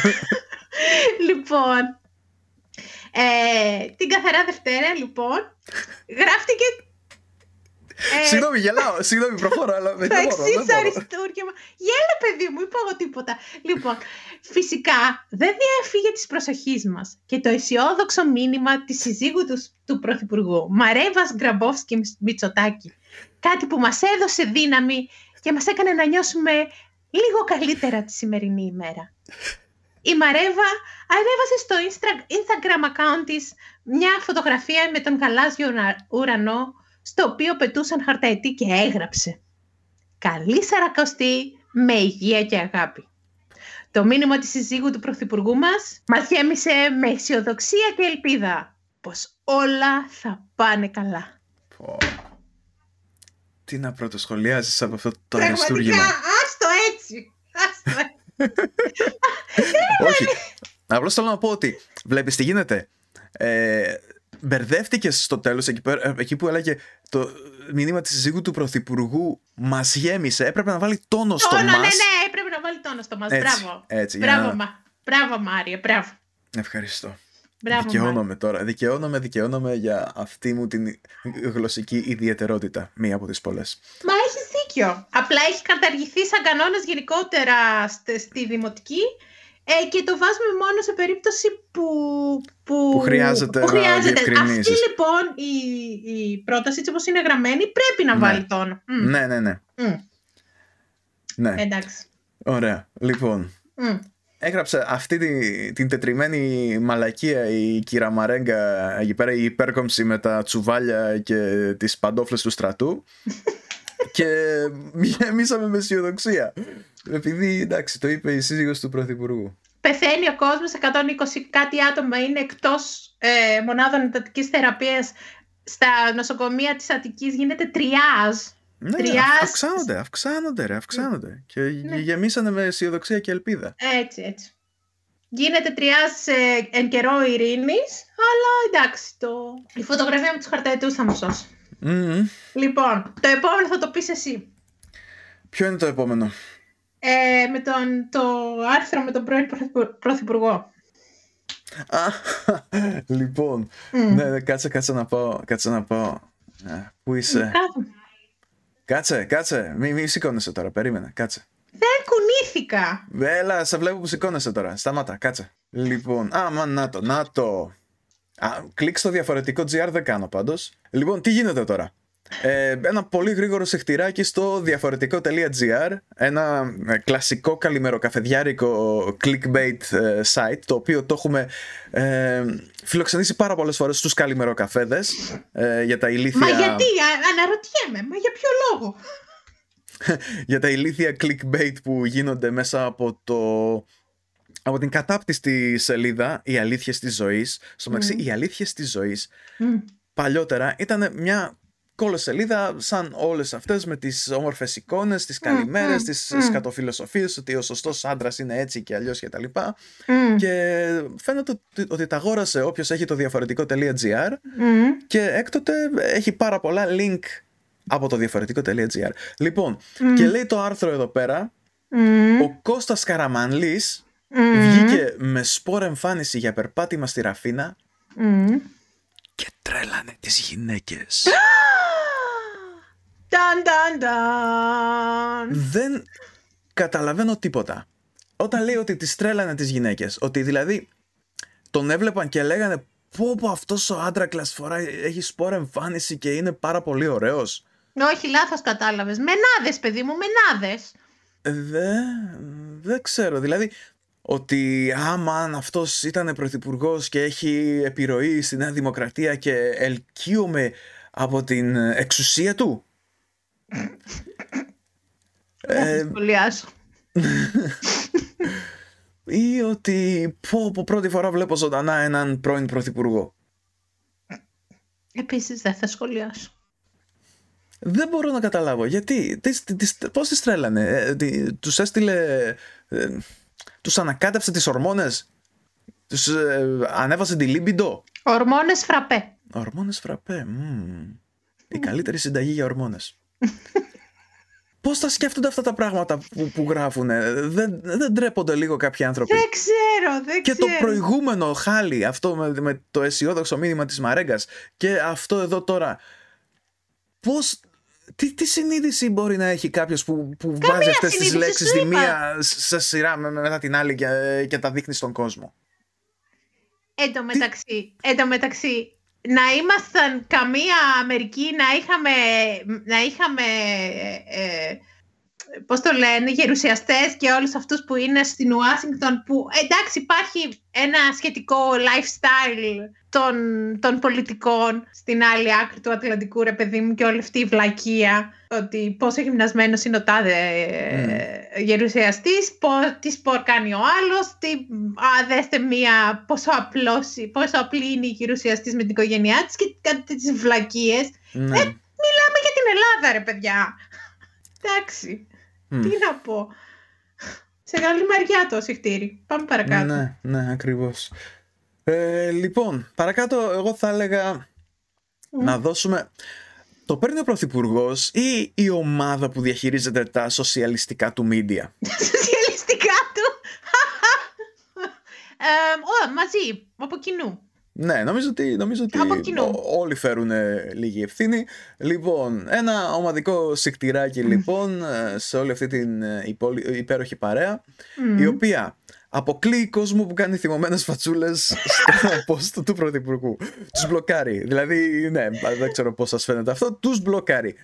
[SPEAKER 2] λοιπόν, ε, την καθαρά Δευτέρα, λοιπόν, γράφτηκε
[SPEAKER 1] ε, συγγνώμη, γελάω. Συγγνώμη, προχωρώ, αλλά δεν μπορώ.
[SPEAKER 2] Το εξής αριστούργημα. Γέλα, παιδί μου, είπα εγώ τίποτα. Λοιπόν, φυσικά δεν διέφυγε της προσοχής μας και το αισιόδοξο μήνυμα της συζύγου τους, του Πρωθυπουργού, Μαρέβας Γκραμπόφσκι Μητσοτάκη. Κάτι που μας έδωσε δύναμη και μας έκανε να νιώσουμε λίγο καλύτερα τη σημερινή ημέρα. Η Μαρέβα ανέβασε στο Instagram account της μια φωτογραφία με τον γαλάζιο ουρανό στο οποίο πετούσαν χαρταετή και έγραψε «Καλή Σαρακοστή με υγεία και αγάπη». Το μήνυμα της συζύγου του Πρωθυπουργού μας μας γέμισε με αισιοδοξία και ελπίδα πως όλα θα πάνε καλά.
[SPEAKER 1] Πω. Τι να πρωτοσχολιάζεις από αυτό το αριστούργημα.
[SPEAKER 2] Πραγματικά, άστο έτσι. Άστο
[SPEAKER 1] Όχι. Απλώς θέλω να πω ότι βλέπεις τι γίνεται. Ε, μπερδεύτηκες στο τέλος εκεί, εκεί που έλεγε το μήνυμα της συζύγου του Πρωθυπουργού μας γέμισε. Έπρεπε να βάλει τόνο στο
[SPEAKER 2] μας.
[SPEAKER 1] Ναι,
[SPEAKER 2] ναι, ναι, έπρεπε να βάλει τόνο στο μας. Μπράβο.
[SPEAKER 1] Έτσι,
[SPEAKER 2] μπράβο, να... μα. μπράβο, Μάρια, μπράβο.
[SPEAKER 1] Ευχαριστώ.
[SPEAKER 2] Μπράβο,
[SPEAKER 1] δικαιώνομαι τώρα. Δικαιώνομαι, δικαιώνομαι για αυτή μου την γλωσσική ιδιαιτερότητα. Μία από τις πολλές.
[SPEAKER 2] Μα έχεις δίκιο. Απλά έχει καταργηθεί σαν κανόνα γενικότερα στη δημοτική ε, και το βάζουμε μόνο σε περίπτωση που,
[SPEAKER 1] που, που χρειάζεται,
[SPEAKER 2] που χρειάζεται. Αυτή λοιπόν η, η πρόταση έτσι όπως είναι γραμμένη πρέπει να ναι. βάλει τόνο.
[SPEAKER 1] Ναι, ναι, ναι. Mm.
[SPEAKER 2] ναι. Εντάξει.
[SPEAKER 1] Ωραία. Λοιπόν,
[SPEAKER 2] mm.
[SPEAKER 1] έγραψε αυτή την, την τετριμένη μαλακία η κύρα Μαρέγκα εκεί πέρα η υπέρκομψη με τα τσουβάλια και τις παντόφλες του στρατού και γεμίσαμε με αισιοδοξία. Επειδή εντάξει, το είπε η σύζυγος του Πρωθυπουργού.
[SPEAKER 2] Πεθαίνει ο κόσμος, 120 κάτι άτομα είναι εκτός ε, μονάδων εντατικής θεραπείας στα νοσοκομεία της Αττικής γίνεται τριάζ.
[SPEAKER 1] Ναι, τριάζ... αυξάνονται, αυξάνονται ρε, αυξάνονται. Και ναι. γεμίσανε με αισιοδοξία και ελπίδα.
[SPEAKER 2] Έτσι, έτσι. Γίνεται τριάζ ε, εν καιρό ειρήνης, αλλά εντάξει, το... η φωτογραφία με τους χαρταετούς θα μου σώσει.
[SPEAKER 1] Mm-hmm.
[SPEAKER 2] Λοιπόν, το επόμενο θα το πεις εσύ.
[SPEAKER 1] Ποιο είναι το επόμενο;
[SPEAKER 2] Ε, με τον, το άρθρο με τον πρώην πρωθυπουργό.
[SPEAKER 1] Α, λοιπόν, mm. ναι, κάτσε, κάτσε να πάω, κάτσε να πάω. Ε, πού είσαι; Κάτσε, κάτσε, μη, μη σηκώνεσαι τώρα, περίμενε, κάτσε.
[SPEAKER 2] Δεν κουνήθηκα.
[SPEAKER 1] Έλα, σε βλέπω που σηκώνεσαι τώρα, σταμάτα, κάτσε. Λοιπόν, α, μα, να το, να το. Α, κλικ στο διαφορετικό GR δεν κάνω πάντως. Λοιπόν, τι γίνεται τώρα; Ε, ένα πολύ γρήγορο σεχτηράκι στο διαφορετικό.gr ένα ε, κλασικό καλημεροκαφεδιάρικο clickbait ε, site το οποίο το έχουμε ε, φιλοξενήσει πάρα πολλές φορές στους καλημεροκαφέδες ε, για τα ηλίθια...
[SPEAKER 2] Μα γιατί, αναρωτιέμαι, μα για ποιο λόγο;
[SPEAKER 1] για τα ηλίθια clickbait που γίνονται μέσα από το από την κατάπτυστη σελίδα «Οι αλήθειες της ζωής». Στο μεταξύ, mm. «Οι αλήθειες της ζωής» παλιότερα ήταν μια κολοσελίδα σαν όλες αυτές με τις όμορφες εικόνες, τις καλημέρες, mm, τις mm. σκατοφιλοσοφίες ότι ο σωστός άντρας είναι έτσι και αλλιώς και τα λοιπά. Και φαίνεται ότι, ότι τα αγόρασε όποιος έχει το διαφορετικό.gr και έκτοτε έχει πάρα πολλά link από το διαφορετικό.gr Λοιπόν, και λέει το άρθρο εδώ πέρα ο Κώστας Καραμανλής βγήκε με σπόρα εμφάνιση για περπάτημα στη Ραφίνα και τρέλανε τις γυναίκες. Δεν καταλαβαίνω τίποτα. Όταν λέει ότι τις τρέλανε τις γυναίκες, ότι δηλαδή τον έβλεπαν και λέγανε πω πω αυτός ο άντρακλας φοράει, έχει σπόρα εμφάνιση και είναι πάρα πολύ ωραίος.
[SPEAKER 2] Όχι, λάθος κατάλαβες. Μενάδες, παιδί μου, μενάδες.
[SPEAKER 1] Δεν, δεν ξέρω. Δηλαδή, ότι άμα αν αυτός ήταν πρωθυπουργός και έχει επιρροή στη Νέα Δημοκρατία και ελκύομαι από την εξουσία του.
[SPEAKER 2] Ε, σχολιάσω.
[SPEAKER 1] ή ότι πω, πω πρώτη φορά βλέπω ζωντανά έναν πρώην πρωθυπουργό.
[SPEAKER 2] Επίσης δεν θα σχολιάσω.
[SPEAKER 1] Δεν μπορώ να καταλάβω. Γιατί, τις, τις, πώς τις τρέλανε; Ε, τους έστειλε... Ε, τους ανακάτεψε τις ορμόνες; Τους ε, ανέβασε τη λίμπιντο;
[SPEAKER 2] Ορμόνες φραπέ.
[SPEAKER 1] Ορμόνες φραπέ. Η καλύτερη συνταγή για ορμόνες. Πώς θα σκέφτονται αυτά τα πράγματα που, που γράφουν, δεν, δεν τρέπονται λίγο κάποιοι άνθρωποι;
[SPEAKER 2] Δεν ξέρω, δεν
[SPEAKER 1] και ξέρω. Και το προηγούμενο χάλι, αυτό με, με το αισιόδοξο μήνυμα της Μαρέγκας και αυτό εδώ τώρα. Πώς, τι, τι συνείδηση μπορεί να έχει κάποιος που, που βάζει αυτές τις λέξεις τη μία σε σειρά μετά την άλλη και, και τα δείχνει στον κόσμο;
[SPEAKER 2] Εν τω μεταξύ, μεταξύ, να ήμασταν καμία Αμερική, να είχαμε, να είχαμε ε, πώς το λένε, γερουσιαστές και όλους αυτούς που είναι στην Ουάσιγκτον που εντάξει υπάρχει ένα σχετικό lifestyle των, των πολιτικών στην άλλη άκρη του Ατλαντικού ρε παιδί μου και όλη αυτή η βλακεία ότι πόσο γυμνασμένος είναι ο τάδε mm. γερουσιαστής, τι σπορ κάνει ο άλλος, τι, α, δέστε μία, πόσο, απλός, πόσο απλή είναι η γερουσιαστής με την οικογένειά της και κάτι τις βλακίες. Mm. Ε, μιλάμε για την Ελλάδα ρε παιδιά. Εντάξει. Τι να πω. Σε καλή μαριά το συχτήρι. Πάμε παρακάτω.
[SPEAKER 1] Ναι, ναι, ακριβώς. Ε, λοιπόν, παρακάτω εγώ θα έλεγα να δώσουμε... Το παίρνει ο Πρωθυπουργός ή η ομάδα που διαχειρίζεται τα σοσιαλιστικά του μίντια.
[SPEAKER 2] σοσιαλιστικά του! ε, μαζί, από κοινού.
[SPEAKER 1] Ναι, νομίζω ότι, νομίζω ότι όλοι φέρουν λίγη ευθύνη. Λοιπόν, ένα ομαδικό σικτηράκι λοιπόν ε, σε όλη αυτή την ε, υπέροχη παρέα, η οποία αποκλείει κόσμο που κάνει θυμωμένες φατσούλες στο post του Πρωθυπουργού. Τους μπλοκάρει. Δηλαδή, ναι, δεν ξέρω πώς σας φαίνεται αυτό. Τους μπλοκάρει.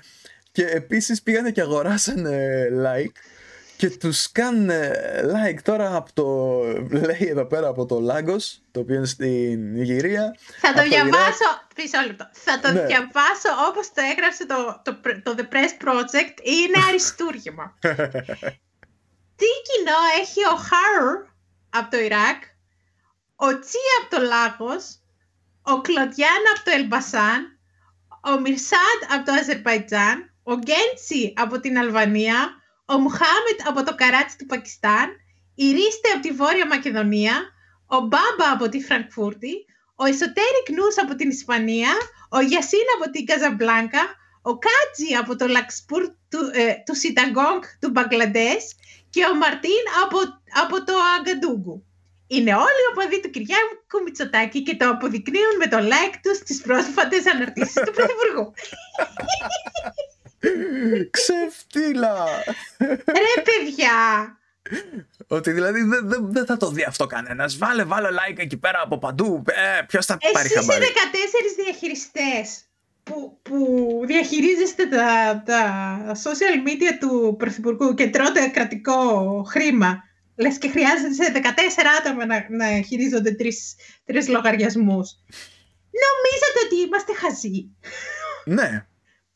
[SPEAKER 1] Και επίσης πήγανε και αγοράσανε like και τους κάνουν like τώρα από το. λέει εδώ πέρα από το Λάγκος το οποίο είναι στην Ιγυρία.
[SPEAKER 2] Θα το διαβάσω. Πίσω λεπτό. Θα το ναι. διαβάσω όπως το έγραψε το, το, το The Press Project. Είναι αριστούργημα. Τι κοινό έχει ο Χάρουρ από το Ιράκ, ο Τσι από το Λάγος, ο Κλοντιάν από το Ελμπασάν, ο Μιρσάντ από το Αζερπαϊτζάν, ο Γκέντσι από την Αλβανία, ο Μουχάμετ από το Καράτσι του Πακιστάν, η Ρίστε από τη Βόρεια Μακεδονία, ο Μπάμπα από τη Φραγκφούρτη, ο Εσωτέρικ Νούς από την Ισπανία, ο Γιασίν από την Καζαμπλάνκα, ο Κάτζι από το Λαξπούρ του, ε, του Σιταγκόγκ του Μπαγκλαντές και ο Μαρτίν από, από το Αγκαντούγκου. Είναι όλοι οι οπαδοί του Κυριάκου Μητσοτάκη και το αποδεικνύουν με το like τους στις πρόσφατες αναρτήσεις του Πρωθυπουργού.
[SPEAKER 1] Ξεφτύλα!
[SPEAKER 2] Ρε παιδιά!
[SPEAKER 1] Ότι δηλαδή δεν δε, δε θα το δει αυτό κανένας. Βάλε, βάλε like εκεί πέρα από παντού. Ε, Ποιος θα πάρει χαμπάρι.
[SPEAKER 2] Εσείς 14 διαχειριστές. Που, που διαχειρίζεστε τα, τα social media του Πρωθυπουργού και τρώτε κρατικό χρήμα, λες και χρειάζεται σε 14 άτομα να, να χειρίζονται τρεις, τρεις λογαριασμούς. Νομίζετε ότι είμαστε χαζοί;
[SPEAKER 1] Ναι.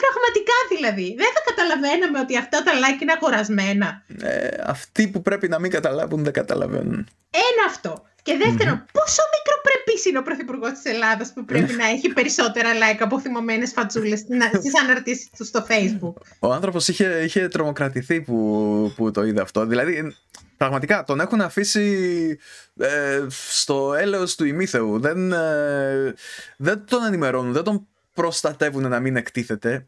[SPEAKER 2] Πραγματικά δηλαδή. Δεν θα καταλαβαίναμε ότι αυτά τα like είναι αγορασμένα.
[SPEAKER 1] Ε, αυτοί που πρέπει να μην καταλάβουν δεν καταλαβαίνουν.
[SPEAKER 2] Ένα αυτό. Και δευτερον πόσο μικροπρεπής είναι ο Πρωθυπουργός της Ελλάδας που πρέπει να έχει περισσότερα like από θυμωμένες φατσούλε στις αναρτήσεις του στο Facebook;
[SPEAKER 1] Ο άνθρωπος είχε, είχε τρομοκρατηθεί που, που το είδε αυτό. Δηλαδή, πραγματικά τον έχουν αφήσει ε, στο έλεος του ημίθεου. Δεν, ε, δεν τον ενημερώνουν, δεν τον προστατεύουν να μην εκτίθεται.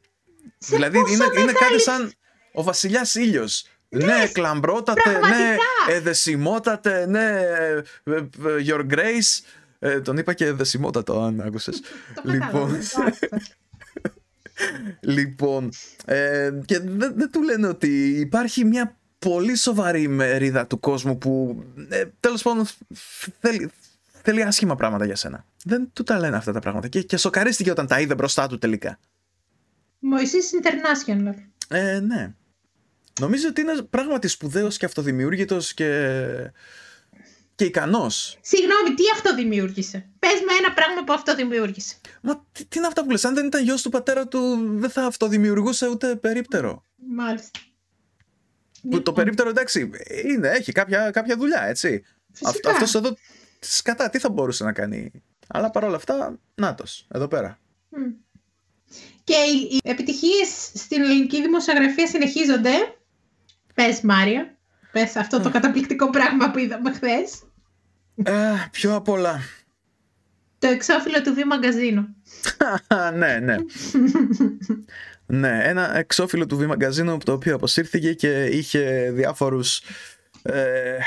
[SPEAKER 1] δηλαδή, είναι, είναι κάτι σαν ο βασιλιάς ήλιος. Ναι, ναι κλαμπρότατε, ναι, εδεσιμότατε, ναι, ε, ε, your grace. Ε, τον είπα και εδεσιμότατο, αν άκουσες. λοιπόν, λοιπόν ε, και δεν δε του λένε ότι υπάρχει μια πολύ σοβαρή μερίδα του κόσμου που ε, τέλος πάντων θέλει, θέλει άσχημα πράγματα για σένα. Δεν του τα λένε αυτά τα πράγματα και, και σοκαρίστηκε όταν τα είδε μπροστά του τελικά.
[SPEAKER 2] Μωυσής International.
[SPEAKER 1] Ε, ναι. Νομίζω ότι είναι πράγματι σπουδαίος και αυτοδημιούργητος και. και ικανός.
[SPEAKER 2] Συγγνώμη, τι αυτοδημιούργησε; Πες με ένα πράγμα που αυτοδημιούργησε.
[SPEAKER 1] Μα τι, τι είναι αυτά που λες, αν δεν ήταν γιος του πατέρα του, δεν θα αυτοδημιουργούσε ούτε περίπτερο.
[SPEAKER 2] Μάλιστα.
[SPEAKER 1] Που το λοιπόν. περίπτερο εντάξει, είναι, έχει κάποια, κάποια δουλειά, έτσι. Αυτό αυτός εδώ σκατά, τι θα μπορούσε να κάνει; Αλλά παρόλα αυτά, νάτος, εδώ πέρα.
[SPEAKER 2] Και οι επιτυχίες στην ελληνική δημοσιογραφία συνεχίζονται. Πες Μάρια, πες αυτό το καταπληκτικό πράγμα που είδαμε χθες.
[SPEAKER 1] Ε, πιο απ' όλα.
[SPEAKER 2] Το εξώφυλλο του Β Μαγκαζίνου.
[SPEAKER 1] ναι, ναι. ναι, ένα εξώφυλλο του Β Μαγκαζίνου το οποίο αποσύρθηκε και είχε διάφορους ε,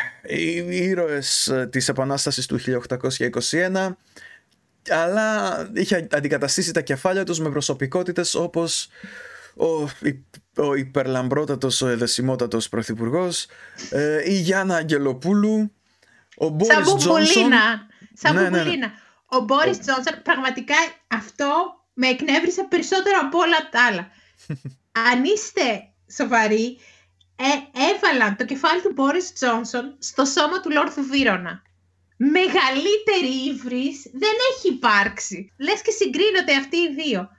[SPEAKER 1] ήρωες της Επανάστασης του 1821 αλλά είχε αντικαταστήσει τα κεφάλια τους με προσωπικότητες όπως ο, ο υπερλαμπρότατος, ο εδεσιμότατος πρωθυπουργός, ε, η Γιάννα Αγγελοπούλου, ο Μπόρις Τζόνσον.
[SPEAKER 2] Σαν ναι, ναι, ναι. Ο Μπόρις Τζόνσον, πραγματικά αυτό με εκνεύρισε περισσότερο από όλα τα άλλα. Αν είστε σοβαροί, ε, έβαλαν το κεφάλι του Μπόρις Τζόνσον στο σώμα του Λόρθου Βίρονα μεγαλύτερη ύβρις δεν έχει υπάρξει. Λες και συγκρίνονται αυτοί οι δύο.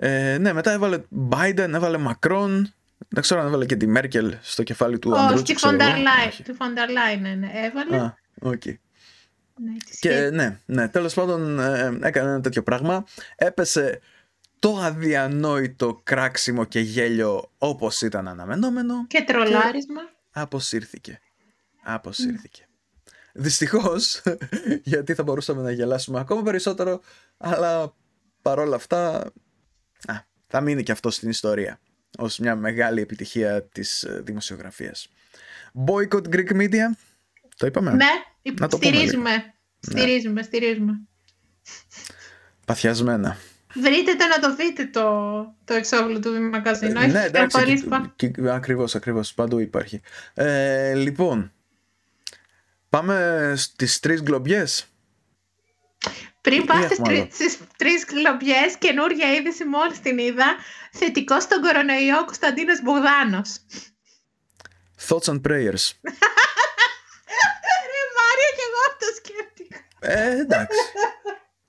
[SPEAKER 1] Ε, ναι, μετά έβαλε Biden, έβαλε Μακρόν. Δεν ξέρω αν έβαλε και τη Μέρκελ στο κεφάλι του
[SPEAKER 2] Όχι, τη Φοντερ Λάιν, ναι, ναι, έβαλε.
[SPEAKER 1] Α, okay. Ναι, και ναι, ναι, τέλος πάντων ε, έκανε ένα τέτοιο πράγμα. Έπεσε το αδιανόητο κράξιμο και γέλιο όπως ήταν αναμενόμενο.
[SPEAKER 2] Και τρολάρισμα. Και
[SPEAKER 1] αποσύρθηκε. Αποσύρθηκε. Δυστυχώς, γιατί θα μπορούσαμε να γελάσουμε ακόμα περισσότερο, αλλά παρόλα αυτά α, θα μείνει και αυτό στην ιστορία ως μια μεγάλη επιτυχία της ε, δημοσιογραφίας. Boycott Greek Media, το είπαμε;
[SPEAKER 2] Ναι, να το στηρίζουμε, ναι. στηρίζουμε, στηρίζουμε.
[SPEAKER 1] Παθιασμένα.
[SPEAKER 2] Βρείτε το να το δείτε το, το εξώβλου του μαγαζίνου. Ναι,
[SPEAKER 1] εντάξει, ακριβώς, ακριβώς, παντού υπάρχει. Ε, λοιπόν, Πάμε στις τρεις γκλομπιές.
[SPEAKER 2] Πριν πάτε στις τρεις γκλομπιές, καινούργια είδηση μόλις την είδα, θετικό στον κορονοϊό Κωνσταντίνος Μπογδάνος.
[SPEAKER 1] Thoughts and prayers.
[SPEAKER 2] Ρε Μάρια και εγώ αυτό σκέφτηκα.
[SPEAKER 1] Ε, εντάξει.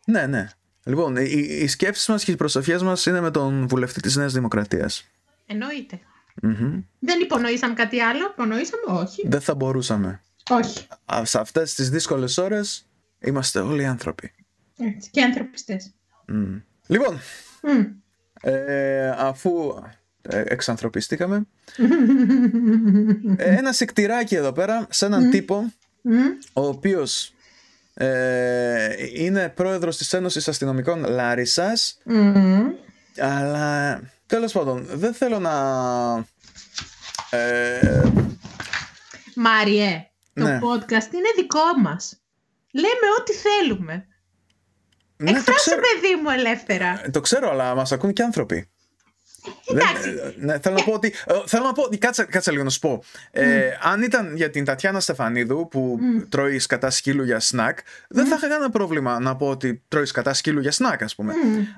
[SPEAKER 1] ναι, ναι. Λοιπόν, οι, οι σκέψεις μας και οι προσοχές μας είναι με τον βουλευτή της Νέας Δημοκρατίας.
[SPEAKER 2] Εννοείται. Δεν υπονοήσαμε κάτι άλλο, υπονοήσαμε; Όχι.
[SPEAKER 1] Δεν θα μπορούσαμε.
[SPEAKER 2] Όχι.
[SPEAKER 1] Σε αυτές τις δύσκολες ώρες είμαστε όλοι άνθρωποι.
[SPEAKER 2] Έτσι, και ανθρωπιστές.
[SPEAKER 1] Mm. Λοιπόν, ε, αφού ε, εξανθρωπιστήκαμε, ε, ένα σικτηράκι εδώ πέρα σε έναν τύπο ο οποίος ε, είναι πρόεδρος της Ένωσης Αστυνομικών Λάρισας αλλά τέλος πάντων δεν θέλω να ε,
[SPEAKER 2] Μάριε το ναι. podcast είναι δικό μας. Λέμε ό,τι θέλουμε. Ναι, Εκφράσου παιδί μου ελεύθερα.
[SPEAKER 1] Ε, το ξέρω, αλλά μας ακούν και άνθρωποι.
[SPEAKER 2] Εντάξει.
[SPEAKER 1] ναι, θέλω να πω ότι. ε, Θέλω να πω ότι. Κάτσε, κάτσε λίγο να σου πω. Ε, αν ήταν για την Τατιάνα Στεφανίδου που τρώει κατά σκύλου για σνακ, δεν θα είχα κανένα πρόβλημα να πω ότι τρώει κατά σκύλου για σνακ, ας πούμε.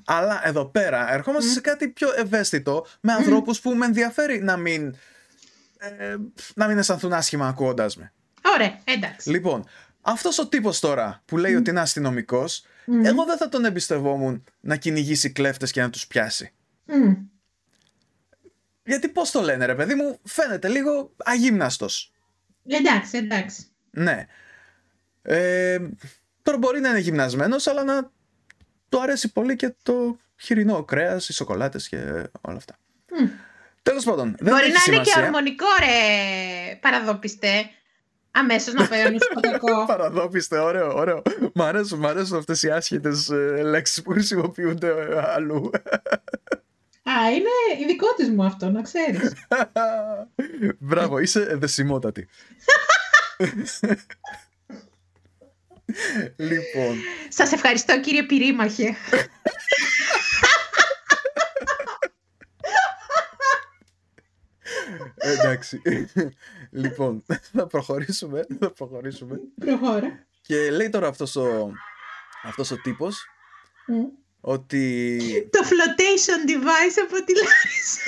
[SPEAKER 1] Αλλά εδώ πέρα ερχόμαστε σε κάτι πιο ευαίσθητο με ανθρώπους που με ενδιαφέρει να μην. Ε, να μην αισθανθούν άσχημα ακούγοντά με.
[SPEAKER 2] Ωραία, εντάξει.
[SPEAKER 1] Λοιπόν, αυτός ο τύπος τώρα που λέει ότι είναι αστυνομικός, εγώ δεν θα τον εμπιστευόμουν να κυνηγήσει κλέφτες και να τους πιάσει.
[SPEAKER 2] Μμ.
[SPEAKER 1] Γιατί πώς το λένε ρε παιδί μου, φαίνεται λίγο αγύμναστος.
[SPEAKER 2] Εντάξει, εντάξει.
[SPEAKER 1] Ναι. Ε, τώρα μπορεί να είναι γυμνασμένος, αλλά να του αρέσει πολύ και το χοιρινό κρέας, οι σοκολάτες και όλα αυτά.
[SPEAKER 2] Μμ.
[SPEAKER 1] Τέλος πάντων, δεν
[SPEAKER 2] Μπορεί
[SPEAKER 1] έχει
[SPEAKER 2] να είναι και
[SPEAKER 1] σημασία.
[SPEAKER 2] ορμονικό, ρε παραδοπιστέ. Αμέσως να παίρνει στο κακό.
[SPEAKER 1] Παραδόπιστε, ωραίο, ωραίο. Μ' αρέσουν, μ' αρέσουν αυτές οι άσχετες ε, λέξεις που χρησιμοποιούνται ε, αλλού.
[SPEAKER 2] Α, είναι ειδικό της μου αυτό, να ξέρεις.
[SPEAKER 1] Μπράβο, είσαι εδεσιμότατη. λοιπόν,
[SPEAKER 2] Σας ευχαριστώ, κύριε Πυρήμαχε.
[SPEAKER 1] Εντάξει. λοιπόν, θα προχωρήσουμε, θα προχωρήσουμε.
[SPEAKER 2] Προχώρα.
[SPEAKER 1] Και λέει τώρα αυτός ο, αυτός ο τύπος
[SPEAKER 2] Μμ.
[SPEAKER 1] ότι...
[SPEAKER 2] Το flotation device από τη Λάρισα.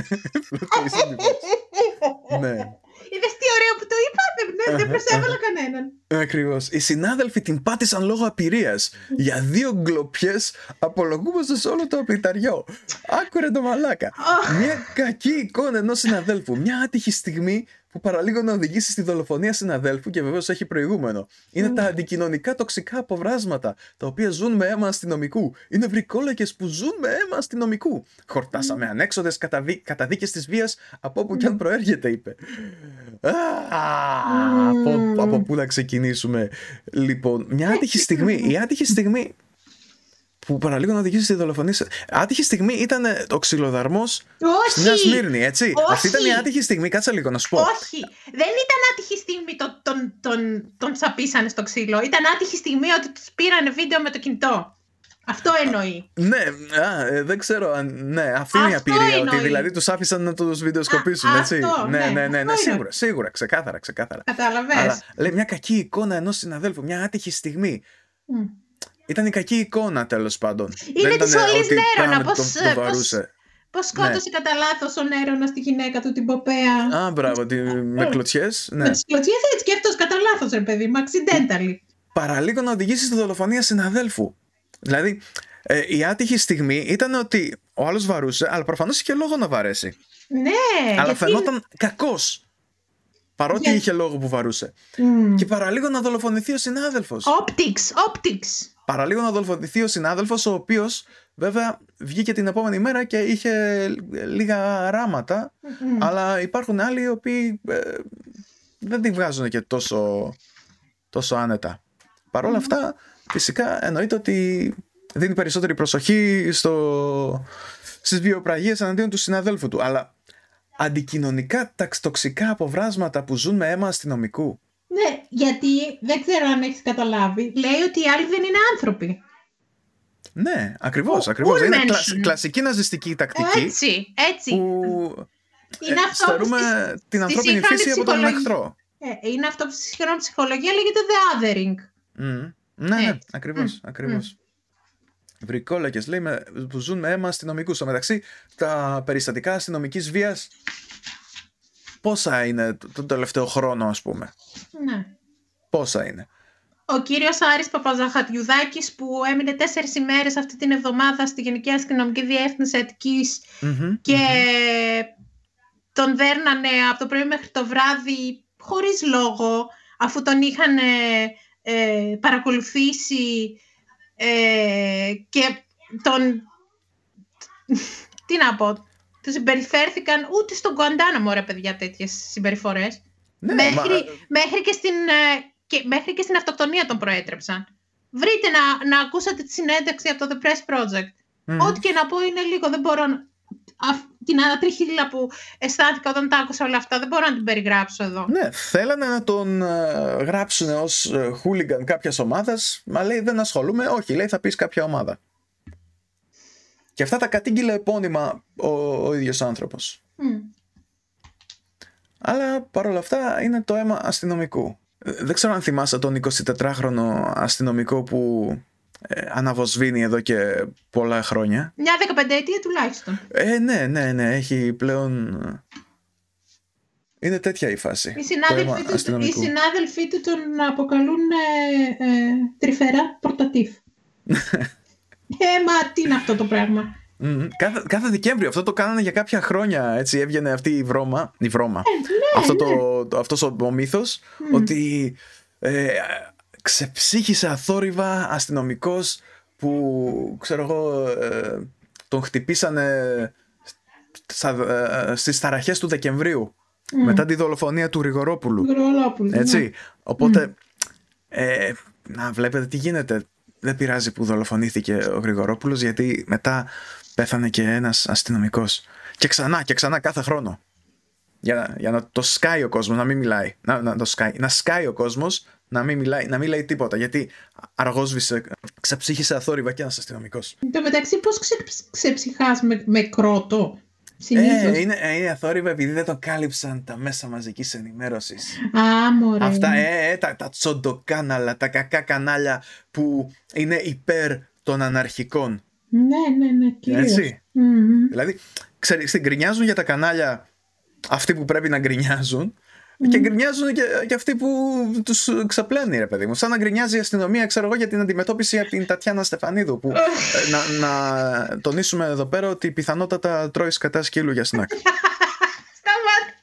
[SPEAKER 1] Flotation device. ναι.
[SPEAKER 2] Είδες τι ωραίο που το είπα, δεν, δεν προσέβαλα κανέναν.
[SPEAKER 1] Ακριβώς. Οι συνάδελφοι την πάτησαν λόγω απειρίας. Για δύο γκλοπιές απολογούμαστε σε όλο το απειταριό. Άκουρε το μαλάκα. Μια κακή εικόνα ενός συναδέλφου. Μια άτυχη στιγμή που παραλίγο να οδηγήσει στη δολοφονία συναδέλφου και βεβαίως έχει προηγούμενο. Είναι τα αντικοινωνικά τοξικά αποβράσματα τα οποία ζουν με αίμα αστυνομικού. Είναι βρικόλακες που ζουν με αίμα αστυνομικού. Χορτάσαμε ανέξοδες καταδίκες της βίας από όπου κι αν προέρχεται, είπε. Α, από, από πού να ξεκινήσουμε. Λοιπόν, μια άτυχη στιγμή. Η άτυχη στιγμή που παραλίγο να οδηγήσει στη δολοφονία. σε- Άτυχη στιγμή ήταν ε, ο ξυλοδαρμός στη Νέα
[SPEAKER 2] Όχι!
[SPEAKER 1] Σμύρνη, έτσι.
[SPEAKER 2] Όχι.
[SPEAKER 1] Αυτή ήταν η άτυχη στιγμή. Κάτσε λίγο να σου πω.
[SPEAKER 2] Όχι! Δεν ήταν άτυχη στιγμή το, τον, τον, τον τσαπίσανε στο ξύλο. Ήταν άτυχη στιγμή ότι τους πήρανε βίντεο με το κινητό. Αυτό εννοεί.
[SPEAKER 1] Ναι, α, ε, δεν ξέρω αν. Ναι, αυτή είναι η
[SPEAKER 2] Αυτό
[SPEAKER 1] απειρία.
[SPEAKER 2] εννοεί.
[SPEAKER 1] Ότι δηλαδή τους άφησαν να τους βιντεοσκοπήσουν,
[SPEAKER 2] Α,
[SPEAKER 1] έτσι.
[SPEAKER 2] αυτό,
[SPEAKER 1] ναι,
[SPEAKER 2] ναι,
[SPEAKER 1] ναι, ναι, ναι,
[SPEAKER 2] αυτό είναι.
[SPEAKER 1] σίγουρα, σίγουρα, ξεκάθαρα, ξεκάθαρα.
[SPEAKER 2] Κατάλαβες.
[SPEAKER 1] Αλλά λέει μια κακή εικόνα ενός συναδέλφου, μια άτυχη στιγμή. Ήταν η κακή εικόνα τέλος πάντων.
[SPEAKER 2] Είναι
[SPEAKER 1] Δεν
[SPEAKER 2] της
[SPEAKER 1] ήταν
[SPEAKER 2] Όλης
[SPEAKER 1] ότι
[SPEAKER 2] Νέρονα,
[SPEAKER 1] πάμε,
[SPEAKER 2] πώς,
[SPEAKER 1] τον- τον
[SPEAKER 2] πώς-
[SPEAKER 1] βαρούσε.
[SPEAKER 2] Πώς σκότωσε κατά λάθος ο Νέρονας στη γυναίκα του την Ποπέα.
[SPEAKER 1] Α, μπράβο, τη- με κλωτσιές. Ναι.
[SPEAKER 2] Με τις κλωτσιές έτσι και αυτός κατά λάθος, ρε παιδί μου, accidentally.
[SPEAKER 1] Παραλίγο να οδηγήσει στη δολοφονία συναδέλφου. Δηλαδή, ε, η άτυχη στιγμή ήταν ότι ο άλλος βαρούσε, αλλά προφανώς είχε λόγο να βαρέσει.
[SPEAKER 2] Ναι,
[SPEAKER 1] αλλά
[SPEAKER 2] γιατί-
[SPEAKER 1] φαινόταν κακός. Παρότι
[SPEAKER 2] Για-
[SPEAKER 1] είχε λόγο που βαρούσε.
[SPEAKER 2] Μμ.
[SPEAKER 1] Και παραλίγο να δολοφονηθεί ο συνάδελφος.
[SPEAKER 2] Optics, optics.
[SPEAKER 1] Παραλίγο να δολοφονηθεί ο συνάδελφος, ο οποίος βέβαια βγήκε την επόμενη μέρα και είχε λίγα ράματα.
[SPEAKER 2] Μμ.
[SPEAKER 1] Αλλά υπάρχουν άλλοι οι οποίοι ε, δεν τη βγάζουν και τόσο, τόσο άνετα. Παρ' όλα αυτά, φυσικά εννοείται ότι δίνει περισσότερη προσοχή στο, στις βιοπραγίες εναντίον του συναδέλφου του. Αλλά αντικοινωνικά ταξ- τοξικά αποβράσματα που ζουν με αίμα αστυνομικού.
[SPEAKER 2] Ναι, γιατί δεν ξέρω αν έχεις καταλάβει. Λέει ότι οι άλλοι δεν είναι άνθρωποι.
[SPEAKER 1] Ναι, ακριβώς,
[SPEAKER 2] Ο-
[SPEAKER 1] ακριβώς. Είναι
[SPEAKER 2] Urmenschen.
[SPEAKER 1] κλασ- κλασική ναζιστική τακτική
[SPEAKER 2] Έτσι, έτσι.
[SPEAKER 1] που
[SPEAKER 2] είναι
[SPEAKER 1] ε,
[SPEAKER 2] αυτό που
[SPEAKER 1] στερούμε
[SPEAKER 2] στη-
[SPEAKER 1] την
[SPEAKER 2] στη
[SPEAKER 1] ανθρώπινη
[SPEAKER 2] σύγχρονη
[SPEAKER 1] φύση από τον
[SPEAKER 2] ψυχολογία-
[SPEAKER 1] εχθρό.
[SPEAKER 2] Ε, είναι αυτό που στη σύγχρονη ψυχολογία λέγεται the othering.
[SPEAKER 1] Μμμ. Ναι, ναι,
[SPEAKER 2] Έτσι.
[SPEAKER 1] ακριβώς, ακριβώς. Βρικόλακες λέει με, που ζουν με αίμα αστυνομικούς. Στο μεταξύ, τα περιστατικά αστυνομικής βίας πόσα είναι το- τον τελευταίο χρόνο, ας πούμε;
[SPEAKER 2] Ναι.
[SPEAKER 1] Πόσα είναι;
[SPEAKER 2] Ο κύριος Άρης Παπαζαχατιουδάκης που έμεινε τέσσερις ημέρες αυτή την εβδομάδα στη Γενική Αστυνομική Διεύθυνση Αττικής
[SPEAKER 1] Μμμ,
[SPEAKER 2] και
[SPEAKER 1] μμμ.
[SPEAKER 2] τον δέρνανε από το πρωί μέχρι το βράδυ χωρίς λόγο αφού τον είχαν ε, ε, παρακολουθήσει ε, και τον τι να πω τους συμπεριφέρθηκαν ούτε στον Κουαντάναμο ρε παιδιά τέτοιες συμπεριφορές
[SPEAKER 1] Ναι,
[SPEAKER 2] μέχρι,
[SPEAKER 1] μα-
[SPEAKER 2] μέχρι, και στην, ε, και, μέχρι και στην αυτοκτονία τον προέτρεψαν. Βρείτε να, να ακούσατε τη συνέντευξη από το The Press Project.
[SPEAKER 1] μμμ.
[SPEAKER 2] Ό,τι και να πω είναι λίγο. Δεν μπορώ να... αυ- την ανατριχίλα που αισθάνθηκα όταν τα άκουσα όλα αυτά, δεν μπορώ να την περιγράψω εδώ.
[SPEAKER 1] Ναι, θέλανε να τον ε, γράψουν ως ε, χούλιγκαν κάποιας ομάδας, μα λέει δεν ασχολούμαι, όχι, λέει θα πεις κάποια ομάδα. Και αυτά τα κατήγγειλε επώνυμα ο, ο ίδιος άνθρωπος. Αλλά παρόλα αυτά είναι το αίμα αστυνομικού. Δεν ξέρω αν θυμάσαι τον 24χρονο αστυνομικό που ε, αναβοσβήνει εδώ και πολλά χρόνια.
[SPEAKER 2] Μια 15 ετία τουλάχιστον.
[SPEAKER 1] Ε, ναι, ναι, ναι. Έχει πλέον... Είναι τέτοια η φάση.
[SPEAKER 2] Οι συνάδελφοί, του, οι συνάδελφοί του τον αποκαλούν ε, ε, τρυφερά πορτατίφ. ε, μα τι είναι αυτό το πράγμα;
[SPEAKER 1] Mm, κάθε, κάθε Δεκέμβριο. Αυτό το κάνανε για κάποια χρόνια έτσι έβγαινε αυτή η βρώμα, η βρώμα. Ε, ναι, αυτό το, το, αυτός ο, ο μύθος ότι ε, ξεψύχησε αθόρυβα αστυνομικός που ξέρω εγώ ε, τον χτυπήσανε στα, ε, στις ταραχές του Δεκεμβρίου μετά τη δολοφονία του Ριγορόπουλου έτσι. ναι. οπότε ε, να βλέπετε τι γίνεται δεν πειράζει που δολοφονήθηκε ο Γρηγορόπουλος γιατί μετά πέθανε και ένας αστυνομικός. Και ξανά και ξανά κάθε χρόνο. Για, για να το σκάει ο κόσμος να μην μιλάει. Να, να, το σκάει, να σκάει ο κόσμος να μην μιλάει, να μην λέει τίποτα. Γιατί αργόσβησε, ξεψύχησε αθόρυβα και ένας αστυνομικός.
[SPEAKER 2] Εν τω μεταξύ πώς ξε, ξεψυχάς με, με κρότο;
[SPEAKER 1] Ε, είναι, ε, είναι αθόρυβα επειδή δεν το κάλυψαν τα μέσα μαζικής ενημέρωσης.
[SPEAKER 2] Α, μωρέ.
[SPEAKER 1] Αυτά, ε, ε, τα, τα τσοντοκάναλα, τα κακά κανάλια που είναι υπέρ των αναρχικών.
[SPEAKER 2] Ναι, ναι, ναι, κυρίως.
[SPEAKER 1] Έτσι. Δηλαδή, ξέρεις, γκρινιάζουν για τα κανάλια αυτοί που πρέπει να γκρινιάζουν και γκρινιάζουν και, και αυτοί που τους ξαπλένει, ρε παιδί μου. Σαν να γκρινιάζει η αστυνομία, ξέρω εγώ, για την αντιμετώπιση από την Τατιάνα Στεφανίδου. Που, ε, να, να τονίσουμε εδώ πέρα ότι πιθανότατα τρώει κατά σκύλου για σνακ.
[SPEAKER 2] Σταμάτα.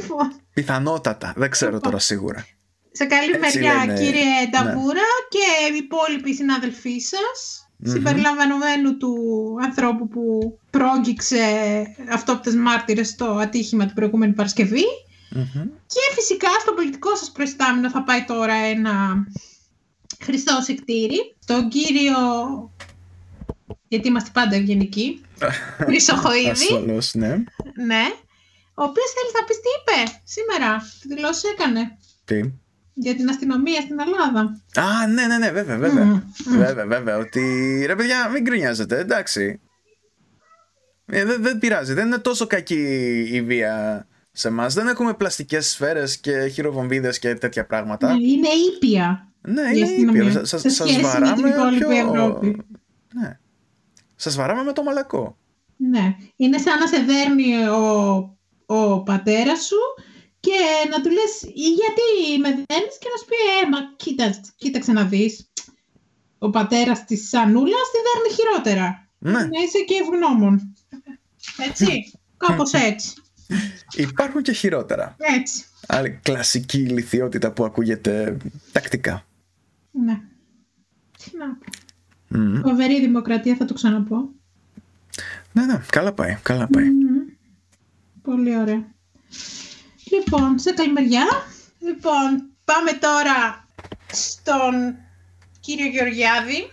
[SPEAKER 2] Λοιπόν.
[SPEAKER 1] Πιθανότατα. Δεν ξέρω τώρα σίγουρα.
[SPEAKER 2] Σε καλή μεριά, κύριε ναι. Νταβούρα και οι υπόλοιποι συνάδελφοί σας mm συμπεριλαμβανομένου του ανθρώπου που πρόγγιξε αυτόπτες μάρτυρες στο ατύχημα την προηγούμενη Και φυσικά στο πολιτικό σας προϊστάμενο θα πάει τώρα ένα χρυσό σεκτήρι. Τον κύριο, γιατί είμαστε πάντα ευγενικοί, Χρυσοχοίδη.
[SPEAKER 1] Ασφαλώς, ναι.
[SPEAKER 2] Ναι. Ο οποίος θέλει να πεις τι είπε σήμερα, τι δηλώσεις έκανε.
[SPEAKER 1] Τι;
[SPEAKER 2] Για την αστυνομία στην Ελλάδα.
[SPEAKER 1] Α, ναι, ναι, ναι, βέβαια, βέβαια. Βέβαια, βέβαια. Ότι ρε παιδιά, μην γκρινιάζετε, εντάξει. Ε, δεν, δεν πειράζει, δεν είναι τόσο κακή η βία σε εμάς. Δεν έχουμε πλαστικές σφαίρες και χειροβομβίδες και τέτοια πράγματα.
[SPEAKER 2] Ναι, είναι ήπια.
[SPEAKER 1] Ναι, είναι ήπια. Σα σας βαράμε. Πιο... Ναι. Σας βαράμε με το μαλακό.
[SPEAKER 2] Ναι. Είναι σαν να σε δέρνει ο, ο πατέρας σου και να του λες γιατί με δένεις; και να σου πει ε, μα κοίτα, κοίταξε να δεις ο πατέρας της Σανούλας τη δέρνει χειρότερα.
[SPEAKER 1] Ναι.
[SPEAKER 2] Να είσαι και ευγνώμων. Έτσι, κάπως έτσι.
[SPEAKER 1] Υπάρχουν και χειρότερα.
[SPEAKER 2] Έτσι.
[SPEAKER 1] Άλλη κλασική ηλικιότητα που ακούγεται τακτικά.
[SPEAKER 2] Ναι. Τι να πω. Mm. Φοβερή δημοκρατία θα το ξαναπώ.
[SPEAKER 1] Ναι, ναι, καλά πάει, καλά πάει.
[SPEAKER 2] Πολύ ωραία. Λοιπόν, σε καλημεριά. Λοιπόν, πάμε τώρα στον κύριο Γεωργιάδη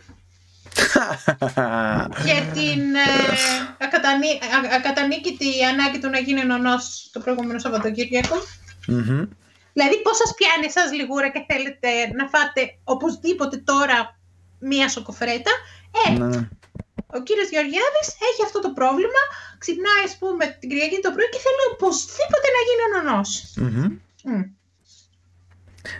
[SPEAKER 2] για την ε, ακατανή, ακατανίκητη ανάγκη του να γίνει νονός το προηγούμενο Σαββατοκύριακο. Mm-hmm. Δηλαδή πώς σας πιάνει εσάς λιγούρα και θέλετε να φάτε οπωσδήποτε τώρα μία σοκοφρέτα; Ε, ναι, ναι. Ο κύριος Γεωργιάδης έχει αυτό το πρόβλημα ξυπνάει, ας πούμε, την Κυριακή το πρωί και θέλει οπωσδήποτε να γίνει νονός.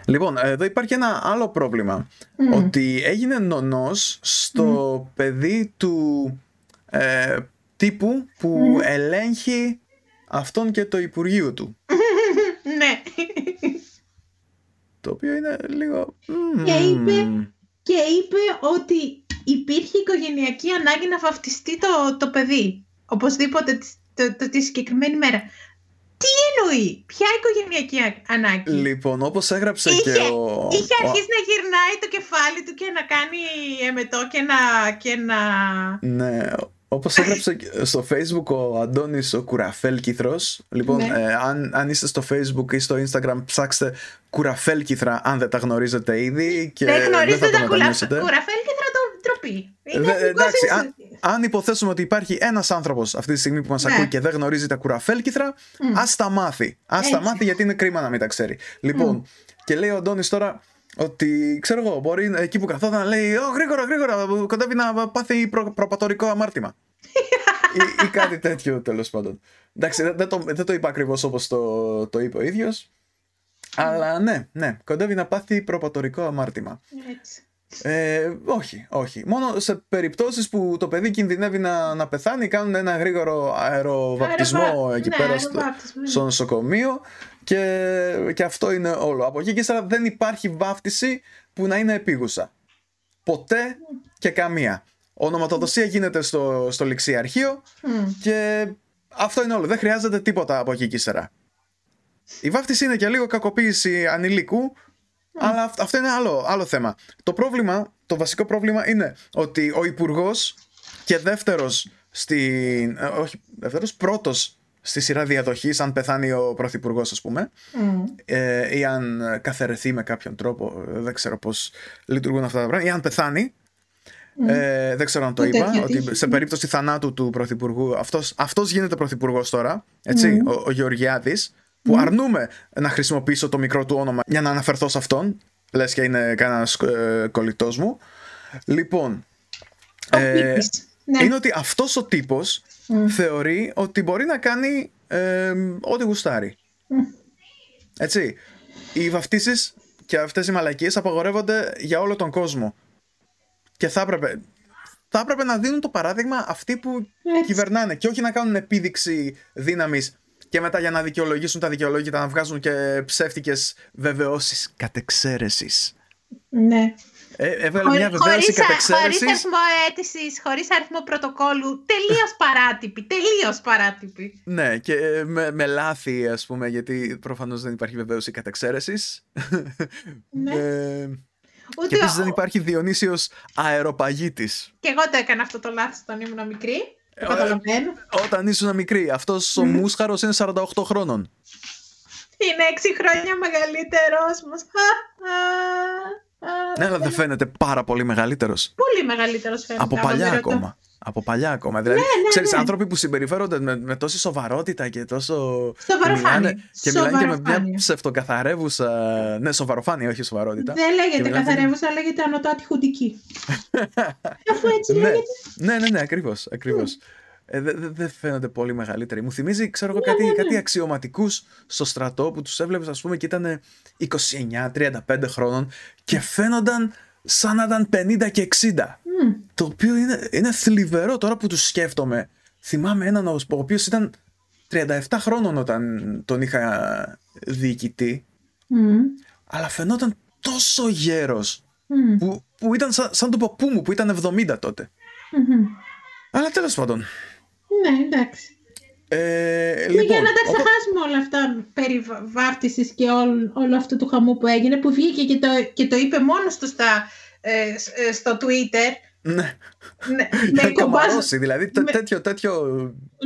[SPEAKER 1] Λοιπόν, εδώ υπάρχει ένα άλλο πρόβλημα. Ότι έγινε νονός στο παιδί του ε, τύπου που ελέγχει αυτόν και το Υπουργείο του.
[SPEAKER 2] ναι.
[SPEAKER 1] Το οποίο είναι λίγο...
[SPEAKER 2] Και είπε, και είπε ότι υπήρχε οικογενειακή ανάγκη να βαφτιστεί το, το παιδί οπωσδήποτε το, το, τη συγκεκριμένη μέρα. Τι εννοεί, ποια οικογενειακή ανάγκη;
[SPEAKER 1] Λοιπόν, όπως έγραψε είχε, και ο...
[SPEAKER 2] Είχε αρχίσει να γυρνάει το κεφάλι του και να κάνει εμετό και να... Και να...
[SPEAKER 1] Ναι, όπως έγραψε στο facebook ο Αντώνης ο Κουραφέλκυθρος Λοιπόν, ναι. ε, αν, αν είστε στο facebook ή στο instagram ψάξτε Κουραφέλκυθρα αν δεν τα γνωρίζετε ήδη και
[SPEAKER 2] δεν γνωρίζετε τα Κουραφέλκυθρα ντροπή.
[SPEAKER 1] εντάξει, αν, αν υποθέσουμε ότι υπάρχει ένας άνθρωπος αυτή τη στιγμή που μας ναι. ακούει και δεν γνωρίζει τα κουραφέλκυθρα, mm. ας τα μάθει. Α τα μάθει γιατί είναι κρίμα να μην τα ξέρει. Λοιπόν, και λέει ο Αντώνης τώρα, ότι ξέρω εγώ, μπορεί εκεί που καθόταν να λέει Ω, γρήγορα, γρήγορα, κοντεύει να πάθει προ, προπατορικό αμάρτημα. ή, ή, κάτι τέτοιο τέλος πάντων. Εντάξει, δεν, το, δεν το είπα ακριβώς όπως το, το είπε ο ίδιος. Αλλά ναι, ναι, κοντεύει να πάθει προπατορικό αμάρτημα.
[SPEAKER 2] Έτσι.
[SPEAKER 1] Ε, όχι, όχι. Μόνο σε περιπτώσεις που το παιδί κινδυνεύει να, να πεθάνει κάνουν ένα γρήγορο αεροβαπτισμό εκεί
[SPEAKER 2] ναι,
[SPEAKER 1] πέρα στο,
[SPEAKER 2] αεροβάπτισμα, ναι.
[SPEAKER 1] στο νοσοκομείο και, και αυτό είναι όλο. Από εκεί και ύστερα δεν υπάρχει βάφτιση που να είναι επίγουσα. Ποτέ και καμία. Ονοματοδοσία γίνεται στο, στο ληξιαρχείο
[SPEAKER 2] Μμ.
[SPEAKER 1] και αυτό είναι όλο. Δεν χρειάζεται τίποτα από εκεί και ύστερα. Η βάφτιση είναι και λίγο κακοποίηση ανηλίκου, αλλά αυ- αυτό είναι άλλο, άλλο θέμα. Το πρόβλημα, το βασικό πρόβλημα είναι ότι ο υπουργός και δεύτερος στην. ε, όχι, δεύτερος, πρώτος στη σειρά διαδοχής, αν πεθάνει ο πρωθυπουργός, ας πούμε,
[SPEAKER 2] Μμ.
[SPEAKER 1] ε, ή αν καθαιρεθεί με κάποιον τρόπο, ε, δεν ξέρω πώς λειτουργούν αυτά τα πράγματα, ή αν πεθάνει, ε, δεν ξέρω αν το
[SPEAKER 2] Ούτε
[SPEAKER 1] είπα,
[SPEAKER 2] τέτοια
[SPEAKER 1] ότι
[SPEAKER 2] τύχη.
[SPEAKER 1] σε περίπτωση θανάτου του πρωθυπουργού, αυτός, αυτός γίνεται πρωθυπουργός τώρα, έτσι, ο, ο Γεωργιάδης, που αρνούμε να χρησιμοποιήσω το μικρό του όνομα για να αναφερθώ σε αυτόν, λες και είναι κανένας ε, κολλητός μου. Λοιπόν,
[SPEAKER 2] Ο
[SPEAKER 1] ε,
[SPEAKER 2] Πίπης. Ναι.
[SPEAKER 1] είναι ότι αυτός ο τύπος θεωρεί ότι μπορεί να κάνει ε, ό,τι γουστάρει. Έτσι. Οι βαφτίσεις και αυτές οι μαλακίες απαγορεύονται για όλο τον κόσμο. Και θα έπρεπε, θα έπρεπε να δίνουν το παράδειγμα αυτοί που
[SPEAKER 2] Έτσι.
[SPEAKER 1] κυβερνάνε και όχι να κάνουν επίδειξη δύναμης και μετά για να δικαιολογήσουν τα δικαιολόγητα να βγάζουν και ψεύτικες βεβαιώσεις κατεξαίρεσης.
[SPEAKER 2] Ναι.
[SPEAKER 1] Ε, έβγαλε μια
[SPEAKER 2] Χωρί-
[SPEAKER 1] βεβαίωση
[SPEAKER 2] χωρίς, α- χωρίς
[SPEAKER 1] κατεξαίρεσης.
[SPEAKER 2] αριθμό αίτησης, χωρίς αριθμό πρωτοκόλλου, τελείως παράτυπη, τελείως παράτυπη.
[SPEAKER 1] Ναι, και ε, με, με λάθη, ας πούμε, γιατί προφανώς δεν υπάρχει βεβαίωση κατεξαίρεσης.
[SPEAKER 2] Ναι.
[SPEAKER 1] Ε,
[SPEAKER 2] Ούτε
[SPEAKER 1] και επίσης
[SPEAKER 2] ο-
[SPEAKER 1] δεν υπάρχει Διονύσιος αεροπαγίτης.
[SPEAKER 2] Και εγώ το έκανα αυτό το λάθος όταν ήμουν μικρή. Το
[SPEAKER 1] Ε,
[SPEAKER 2] καταλαβαίνω.
[SPEAKER 1] Όταν ήσουν μικρή, αυτός ο μούσχαρος είναι 48 χρόνων.
[SPEAKER 2] Είναι έξι χρόνια μεγαλύτερος μας. Α, α, α,
[SPEAKER 1] Ναι, αλλά δεν φαίνεται πάρα πολύ μεγαλύτερος.
[SPEAKER 2] Πολύ μεγαλύτερος φαίνεται.
[SPEAKER 1] Από
[SPEAKER 2] άμα
[SPEAKER 1] παλιά
[SPEAKER 2] με ρωτά.
[SPEAKER 1] ακόμα. Από παλιά ακόμα. Δηλαδή,
[SPEAKER 2] ναι,
[SPEAKER 1] ξέρεις,
[SPEAKER 2] ναι.
[SPEAKER 1] άνθρωποι που συμπεριφέρονται με, με τόση σοβαρότητα και τόσο.
[SPEAKER 2] Σοβαροφάνεια.
[SPEAKER 1] Και μιλάνε, και, μιλάνε και με μια
[SPEAKER 2] Σοβαροφάνεια.
[SPEAKER 1] ψευτοκαθαρεύουσα. Ναι, σοβαρφάνεια, όχι σοβαρότητα.
[SPEAKER 2] Δεν λέγεται
[SPEAKER 1] μιλάνε και-
[SPEAKER 2] καθαρεύουσα, λέγεται ανωτάτη χουντική. Αφού έτσι
[SPEAKER 1] ναι,
[SPEAKER 2] λέγεται.
[SPEAKER 1] ναι, ναι, ναι, ακριβώς. Ακριβώς. Ε, δεν δε, δεν φαίνονται πολύ μεγαλύτεροι. Μου θυμίζει, ξέρω εγώ, κάτι, κάτι αξιωματικούς στο στρατό που τους έβλεπες, ας πούμε, και ήταν 29-35 χρόνων και φαίνονταν σαν να ήταν 50 και 60.
[SPEAKER 2] Μμ.
[SPEAKER 1] Το οποίο είναι, είναι θλιβερό τώρα που τους σκέφτομαι. Θυμάμαι έναν ο ο οποίος ήταν 37 χρόνων όταν τον είχα διοικητή,
[SPEAKER 2] Μμ.
[SPEAKER 1] αλλά φαινόταν τόσο γέρος
[SPEAKER 2] Μμ.
[SPEAKER 1] που, που ήταν σαν, σαν τον παππού μου που ήταν 70 τότε.
[SPEAKER 2] Μμμ.
[SPEAKER 1] Αλλά τέλος πάντων.
[SPEAKER 2] Ναι, εντάξει.
[SPEAKER 1] Ε,
[SPEAKER 2] Και
[SPEAKER 1] λοιπόν,
[SPEAKER 2] για να τα
[SPEAKER 1] όπως-
[SPEAKER 2] ξεχάσουμε όλα αυτά περί βα- βάφτισης και όλο, όλο αυτό το χαμό που έγινε, που βγήκε και το, και το είπε μόνος του στα, ε, σ- ε, στο Twitter.
[SPEAKER 1] Ναι,
[SPEAKER 2] Ναι,
[SPEAKER 1] για
[SPEAKER 2] με, κομπάζ,
[SPEAKER 1] κομαρώσει, δηλαδή τέ-
[SPEAKER 2] με-
[SPEAKER 1] τέτοιο, τέτοιο...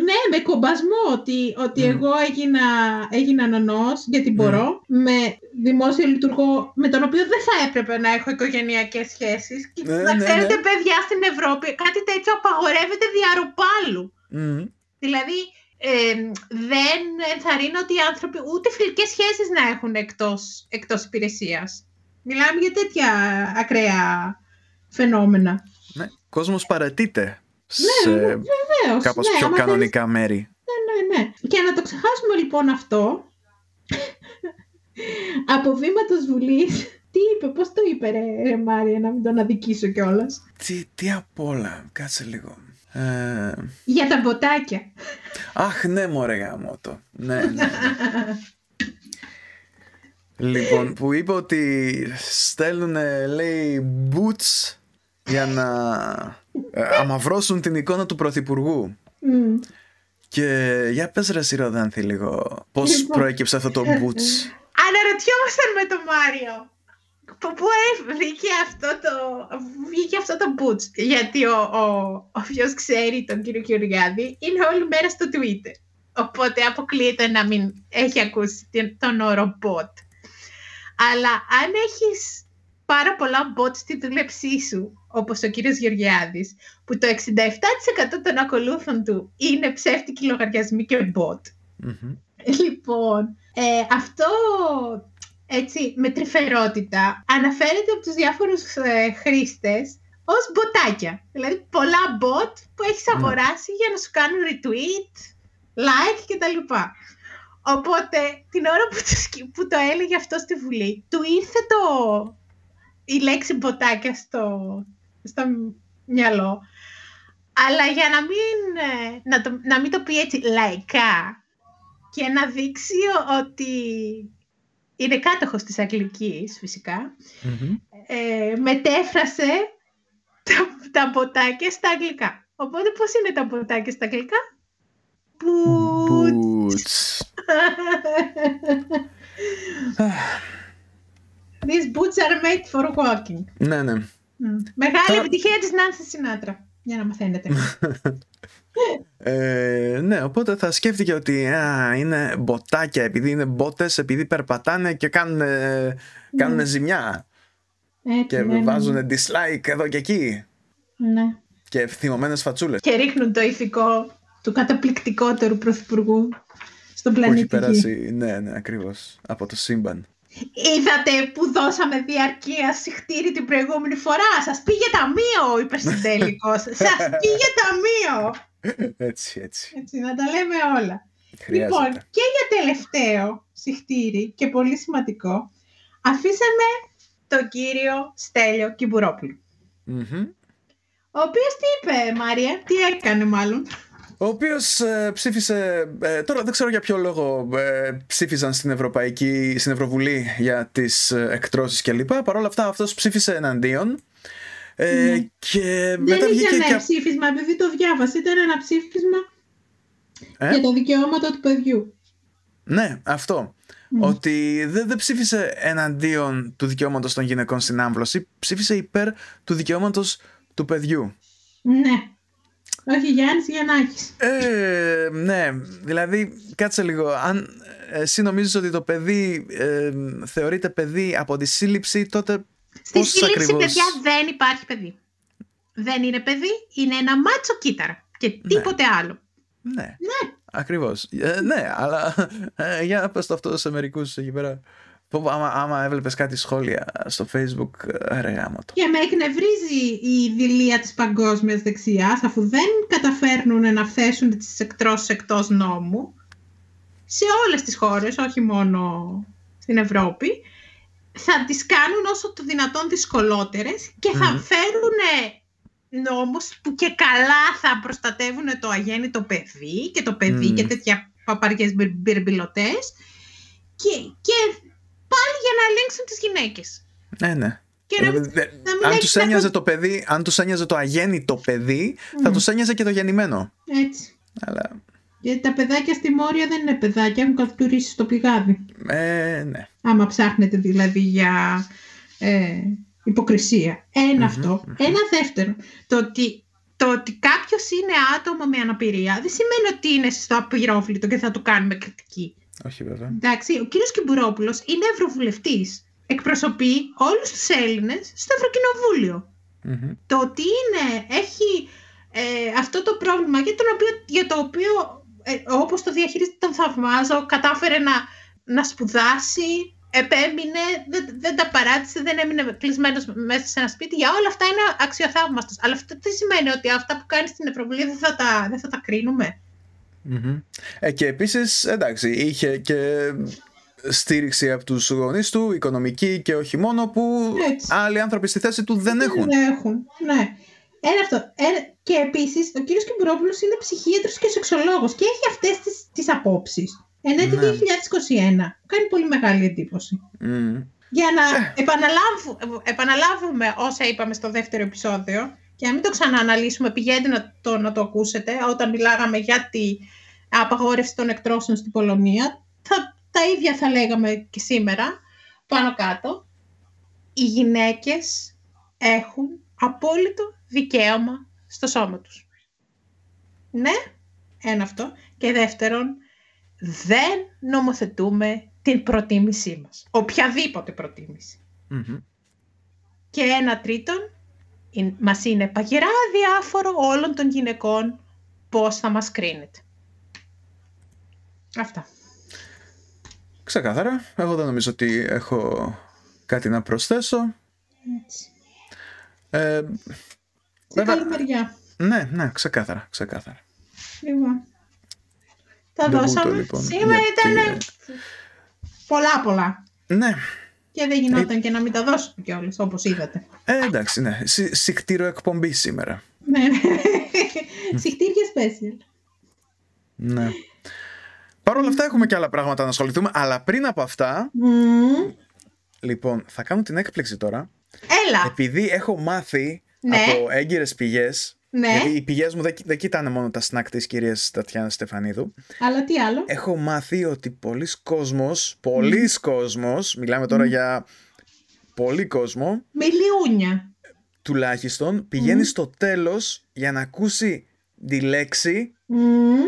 [SPEAKER 2] ναι, με κομπασμό ότι, ότι
[SPEAKER 1] Μμ.
[SPEAKER 2] εγώ έγινα, έγινα νονός γιατί μπορώ με δημόσιο λειτουργό με τον οποίο δεν θα έπρεπε να έχω οικογενειακές σχέσεις και
[SPEAKER 1] Ναι,
[SPEAKER 2] να
[SPEAKER 1] ναι,
[SPEAKER 2] ξέρετε
[SPEAKER 1] ναι.
[SPEAKER 2] παιδιά στην Ευρώπη κάτι τέτοιο απαγορεύεται διαρροπάλου.
[SPEAKER 1] Μμμ.
[SPEAKER 2] Δηλαδή, ε, δεν ενθαρρύνω ότι οι άνθρωποι ούτε φιλικές σχέσεις να έχουν εκτός, εκτός υπηρεσίας. Μιλάμε για τέτοια ακραία φαινόμενα.
[SPEAKER 1] Ναι, κόσμος παρετείται σε
[SPEAKER 2] Βεβαίως,
[SPEAKER 1] κάπως
[SPEAKER 2] ναι,
[SPEAKER 1] πιο
[SPEAKER 2] άμα
[SPEAKER 1] κανονικά μέρη.
[SPEAKER 2] Ναι, ναι. Και να το ξεχάσουμε λοιπόν αυτό, από βήματος Βουλής, τι είπε, πώς το είπε ρε, ρε Μάρια, να μην τον αδικήσω κιόλας;
[SPEAKER 1] Τι, τι απ' όλα, κάτσε λίγο. Ε,
[SPEAKER 2] Για τα μποτάκια.
[SPEAKER 1] αχ, ναι, μωρέ γαμώτο. Ναι, ναι. ναι. λοιπόν, που είπε ότι στέλνουν, λέει, boots για να ε, αμαυρώσουν την εικόνα του Πρωθυπουργού.
[SPEAKER 2] Μμ.
[SPEAKER 1] Και για πες ρε Σιροδάνθη λίγο, πώς
[SPEAKER 2] Λοιπόν.
[SPEAKER 1] προέκυψε αυτό το boots.
[SPEAKER 2] Αναρωτιόμασταν με τον Μάριο. Από πού ε- βγήκε αυτό το, βγήκε αυτό το boots. Γιατί ο, ο, όποιος ξέρει τον κύριο Κυριάδη είναι όλη μέρα στο Twitter. Οπότε αποκλείεται να μην έχει ακούσει την- τον όρο bot. Αλλά αν έχεις πάρα πολλά bot στη δούλεψή σου, όπως ο κύριος Γεωργιάδης, που το 67% των ακολούθων του είναι ψεύτικοι λογαριασμοί και bot,
[SPEAKER 1] Μμμ.
[SPEAKER 2] Λοιπόν, ε, αυτό έτσι, με τρυφερότητα αναφέρεται από τους διάφορους ε, χρήστες ως μποτάκια. Δηλαδή πολλά bot που έχεις ναι. αγοράσει για να σου κάνουν retweet, like κτλ. Οπότε την ώρα που το, που το έλεγε αυτό στη Βουλή, του ήρθε το, η λέξη μποτάκια στο, στο μυαλό. Αλλά για να μην, ε, να, το, να μην το πει έτσι λαϊκά και να δείξει ότι είναι κάτοχος της αγγλικής ε, μετέφρασε τα, τα ποτάκια στα αγγλικά. Οπότε πώς είναι τα ποτάκια στα αγγλικά; Boots. These boots are made for walking.
[SPEAKER 1] Ναι, ναι.
[SPEAKER 2] Μεγάλη επιτυχία της Νάνσης Σινάτρα. Για να μαθαίνετε.
[SPEAKER 1] ε, ναι, οπότε θα σκέφτηκε ότι α, είναι μποτάκια επειδή είναι μπότες, επειδή περπατάνε και κάνουν, κάνουν ζημιά. Έτσι, και ναι, ναι. βάζουν dislike εδώ και εκεί.
[SPEAKER 2] Ναι.
[SPEAKER 1] Και θυμωμένες φατσούλες.
[SPEAKER 2] Και ρίχνουν το ηθικό του καταπληκτικότερου πρωθυπουργού στον πλανήτη.
[SPEAKER 1] Που έχει περάσει, ναι, ναι, ακριβώς, από το σύμπαν.
[SPEAKER 2] Είδατε που δώσαμε διαρκεία συχτήρι την προηγούμενη φορά; Σας πήγε ταμείο, είπε στην τέλικος. Σας πήγε ταμείο.
[SPEAKER 1] Έτσι, έτσι.
[SPEAKER 2] Έτσι, να τα λέμε όλα. Λοιπόν, και για τελευταίο συχτήρι και πολύ σημαντικό, αφήσαμε τον κύριο Στέλιο Ο οποίος τι είπε, Μάρια, τι έκανε μάλλον;
[SPEAKER 1] Ο οποίος ε, ψήφισε. Ε, τώρα δεν ξέρω για ποιο λόγο ε, ψήφισαν στην Ευρωπαϊκή, στην Ευρωβουλή για τις ε, εκτρώσεις κλπ. Παρ' όλα αυτά αυτός ψήφισε εναντίον. Ε, ναι. και
[SPEAKER 2] δεν μετά είχε ένα και... ψήφισμα, επειδή το διάβασε. Ήταν ένα ψήφισμα για τα δικαιώματα του παιδιού.
[SPEAKER 1] Ναι, αυτό. Ότι δεν, δεν ψήφισε εναντίον του δικαιώματος των γυναικών στην άμβλωση, ψήφισε υπέρ του δικαιώματος του παιδιού.
[SPEAKER 2] Ναι. Όχι Γιάννης Γιαννάκης.
[SPEAKER 1] Ε, ναι, δηλαδή κάτσε λίγο. Αν εσύ νομίζεις ότι το παιδί ε, θεωρείται παιδί από τη σύλληψη, τότε
[SPEAKER 2] Στη πώς σύλληψη, ακριβώς... παιδιά, δεν υπάρχει παιδί. Δεν είναι παιδί, είναι ένα μάτσο κύτταρα και ναι. τίποτε άλλο.
[SPEAKER 1] Ναι, ναι. ακριβώς. Ε, ναι, αλλά ε, για να πες το αυτό σε μερικούς εκεί πέρα. Άμα, άμα έβλεπες κάτι σχόλια στο facebook, ρε γάμα το.
[SPEAKER 2] Και με εκνευρίζει η δηλία της παγκόσμιας δεξιάς, αφού δεν καταφέρνουν να θέσουν τις εκτρώσεις εκτός νόμου, σε όλες τις χώρες, όχι μόνο στην Ευρώπη, θα τις κάνουν όσο το δυνατόν δυσκολότερες και θα mm. φέρουν νόμους που και καλά θα προστατεύουν το αγέννητο παιδί και το παιδί και τέτοια παπαριές μπυρμπιλωτές και, και πάλι για να ελέγξουν τις γυναίκες.
[SPEAKER 1] Ναι, ναι. να, να αν τους ένοιαζε το παιδί, αν τους ένοιαζε το αγέννητο παιδί, θα τους ένοιαζε και το γεννημένο.
[SPEAKER 2] Έτσι. Αλλά... Γιατί τα παιδάκια στη Μόρια δεν είναι παιδάκια, έχουν κατουρίσει στο πηγάδι.
[SPEAKER 1] Ε, ναι.
[SPEAKER 2] Άμα ψάχνετε δηλαδή για ε, υποκρισία. Ένα αυτό. Ένα δεύτερο. Το ότι, το ότι κάποιος είναι άτομο με αναπηρία δεν σημαίνει ότι είναι στο απειρόφλητο και θα του κάνουμε κριτική.
[SPEAKER 1] Όχι βέβαια.
[SPEAKER 2] Εντάξει, ο κύριος Κυμπουρόπουλος είναι ευρωβουλευτής. Εκπροσωπεί όλους τους Έλληνες στο ευρωκοινοβουλιο Το ότι είναι, έχει ε, αυτό το πρόβλημα για, τον οποίο, για το οποίο ε, όπως το διαχειρίζεται τον θαυμάζω, κατάφερε να, να σπουδάσει, επέμεινε, δεν, δεν τα παράτησε, δεν έμεινε κλεισμένος μέσα σε ένα σπίτι. Για όλα αυτά είναι αξιοθαύμαστος. Αλλά αυτό τι σημαίνει ότι αυτά που κάνει στην Ευρωβουλία δεν θα τα, δεν θα τα κρίνουμε;
[SPEAKER 1] Ε, και επίσης, εντάξει, είχε και στήριξη από τους γονείς του, οικονομική και όχι μόνο, που άλλοι άνθρωποι στη θέση του δεν έχουν.
[SPEAKER 2] Δεν έχουν, ναι. Ένα αυτό. και επίσης, ο κύριος Κιμπουρόπουλος είναι ψυχίατρος και σεξολόγος και έχει αυτές τις, τις απόψεις. Εν έτη 2021. Ναι. Κάνει πολύ μεγάλη εντύπωση. Για να ε. επαναλάβουμε όσα είπαμε στο δεύτερο επεισόδιο και να μην το ξανααναλύσουμε, πηγαίνετε να το, να το ακούσετε, όταν μιλάγαμε για την απαγόρευση των εκτρώσεων στην Πολωνία, θα, τα ίδια θα λέγαμε και σήμερα, πάνω κάτω. Οι γυναίκες έχουν απόλυτο δικαίωμα στο σώμα τους. Ναι, ένα αυτό. Και δεύτερον, δεν νομοθετούμε την προτίμησή μας. Οποιαδήποτε Και ένα τρίτον, μας είναι παγερά διάφορο όλων των γυναικών πώς θα μας κρίνεται. Αυτά.
[SPEAKER 1] Ξεκάθαρα. Εγώ δεν νομίζω ότι έχω κάτι να προσθέσω.
[SPEAKER 2] Έτσι.
[SPEAKER 1] Ε,
[SPEAKER 2] Σε
[SPEAKER 1] βέβαια-
[SPEAKER 2] καλή μεριά.
[SPEAKER 1] ναι, ναι, ξεκάθαρα, ξεκάθαρα.
[SPEAKER 2] Λοιπόν. Τα
[SPEAKER 1] Ντεμπούτο,
[SPEAKER 2] δώσαμε.
[SPEAKER 1] λοιπόν,
[SPEAKER 2] Σήμερα
[SPEAKER 1] γιατί-
[SPEAKER 2] ήταν πολλά πολλά.
[SPEAKER 1] Ναι,
[SPEAKER 2] Και δεν γινόταν και να μην τα δώσουμε κιόλας, όπως είδατε.
[SPEAKER 1] ε, εντάξει, ναι. Συ, συχτήρο εκπομπή σήμερα.
[SPEAKER 2] Ναι, ναι. Συχτήρια special.
[SPEAKER 1] Ναι. Παρ' όλα αυτά έχουμε και άλλα πράγματα να ασχοληθούμε, αλλά πριν από αυτά,
[SPEAKER 2] Μμμ.
[SPEAKER 1] λοιπόν, θα κάνω την έκπληξη τώρα.
[SPEAKER 2] Έλα.
[SPEAKER 1] Επειδή έχω μάθει
[SPEAKER 2] Ναι.
[SPEAKER 1] από έγκυρες πηγές,
[SPEAKER 2] Ναι.
[SPEAKER 1] γιατί οι πηγές μου δεν, δεν κοιτάνε μόνο τα snack της κυρίας Τατιάνα Στεφανίδου,
[SPEAKER 2] Αλλά τι άλλο;
[SPEAKER 1] έχω μάθει ότι πολλοί κόσμος, πολλοί κόσμος, μιλάμε τώρα για πολύ κόσμο,
[SPEAKER 2] Μιλιούνια.
[SPEAKER 1] τουλάχιστον, πηγαίνει στο τέλος για να ακούσει τη λέξη
[SPEAKER 2] Μμμ.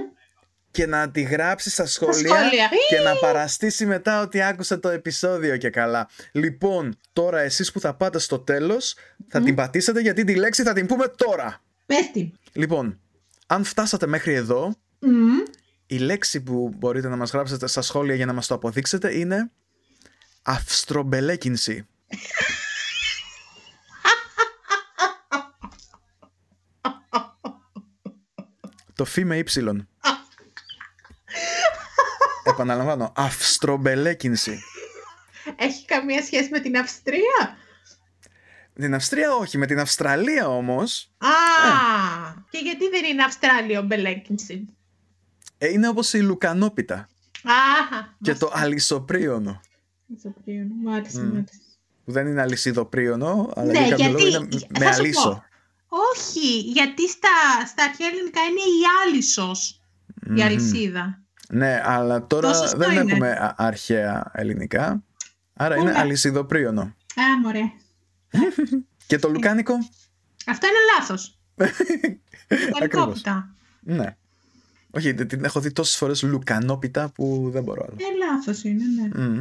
[SPEAKER 1] και να τη γράψει στα σχόλια,
[SPEAKER 2] σχόλια.
[SPEAKER 1] και να παραστήσει μετά ότι άκουσε το επεισόδιο και καλά. Λοιπόν, τώρα εσείς που θα πάτε στο τέλος θα την πατήσετε γιατί τη λέξη θα την πούμε τώρα.
[SPEAKER 2] Πες την.
[SPEAKER 1] Λοιπόν, αν φτάσατε μέχρι εδώ,
[SPEAKER 2] Μμμ.
[SPEAKER 1] η λέξη που μπορείτε να μας γράψετε στα σχόλια για να μας το αποδείξετε είναι αυστρομπελέκινση. Το φι με ύψιλον. Επαναλαμβάνω, αυστρομπελέκινση.
[SPEAKER 2] Έχει καμία σχέση με την Αυστρία;
[SPEAKER 1] Την Αυστρία όχι, με την Αυστραλία όμως
[SPEAKER 2] Α, και γιατί δεν είναι Αυστράλιο μπελέκινση.
[SPEAKER 1] ε, είναι όπως η Λουκανόπιτα
[SPEAKER 2] Αχα.
[SPEAKER 1] και το αλυσοπρίωνο.
[SPEAKER 2] Μάλιστα, μάλιστα.
[SPEAKER 1] Μμ.
[SPEAKER 2] μάλιστα.
[SPEAKER 1] Που δεν είναι αλυσιδοπρίωνο, αλλά
[SPEAKER 2] Ναι,
[SPEAKER 1] για κάποιο λόγο
[SPEAKER 2] γιατί-
[SPEAKER 1] είναι
[SPEAKER 2] θα
[SPEAKER 1] με
[SPEAKER 2] σου
[SPEAKER 1] αλύσο.
[SPEAKER 2] πω. Όχι, γιατί στα, στα αρχαία ελληνικά είναι η άλυσος, η
[SPEAKER 1] Μμμ.
[SPEAKER 2] αλυσίδα.
[SPEAKER 1] Ναι, αλλά τώρα
[SPEAKER 2] Το σωστό
[SPEAKER 1] δεν
[SPEAKER 2] είναι.
[SPEAKER 1] έχουμε α- αρχαία ελληνικά. Άρα είναι
[SPEAKER 2] Ωραία.
[SPEAKER 1] αλυσιδοπρίωνο.
[SPEAKER 2] Α, μωρέ.
[SPEAKER 1] Και το λουκάνικο,
[SPEAKER 2] Αυτό είναι λάθος.
[SPEAKER 1] Ακριβώς.
[SPEAKER 2] Λουκανικόπιτα.
[SPEAKER 1] ναι. Όχι, δεν την έχω δει τόσες φορές λουκανόπιτα που δεν μπορώ άλλο.
[SPEAKER 2] Ε, λάθος είναι, ναι.
[SPEAKER 1] Μμ.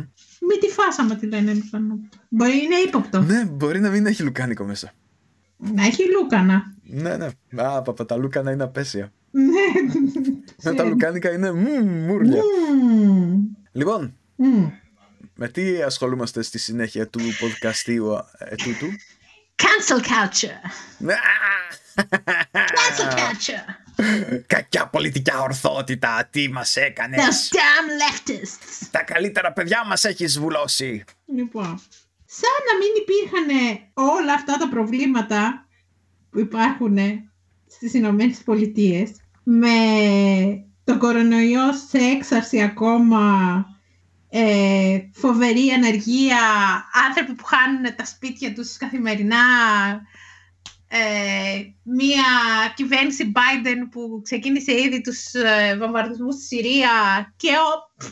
[SPEAKER 2] Μην τη φάσαμε τη λένε λουκανόπιτα. Μπορεί είναι ύποπτο.
[SPEAKER 1] Ναι, μπορεί να μην έχει λουκάνικο μέσα.
[SPEAKER 2] Να έχει λούκανα.
[SPEAKER 1] Ναι, ναι. Α, παπα, τα λούκανα είναι απέσια.
[SPEAKER 2] Ναι.
[SPEAKER 1] Ναι, τα λουκάνικα είναι μμμ, μούρλια.
[SPEAKER 2] Μμμ.
[SPEAKER 1] Λοιπόν,
[SPEAKER 2] Μμμ.
[SPEAKER 1] Με τι ασχολούμαστε στη συνέχεια του podcastίου ε, τούτου;
[SPEAKER 2] Cancel culture.
[SPEAKER 1] Α!
[SPEAKER 2] Cancel culture.
[SPEAKER 1] Κακιά πολιτικά ορθότητα, τι μας έκανες;
[SPEAKER 2] Those damn leftists.
[SPEAKER 1] Τα καλύτερα παιδιά μας έχεις βουλώσει.
[SPEAKER 2] Λοιπόν, σαν να μην υπήρχαν όλα αυτά τα προβλήματα που υπάρχουν στις Ηνωμένες Πολιτείες με τον κορονοϊό σε έξαρση ακόμα, ε, φοβερή ανεργία, άνθρωποι που χάνουν τα σπίτια τους καθημερινά, ε, μία κυβέρνηση Biden που ξεκίνησε ήδη τους ε, βομβαρδισμούς στη Συρία και ο,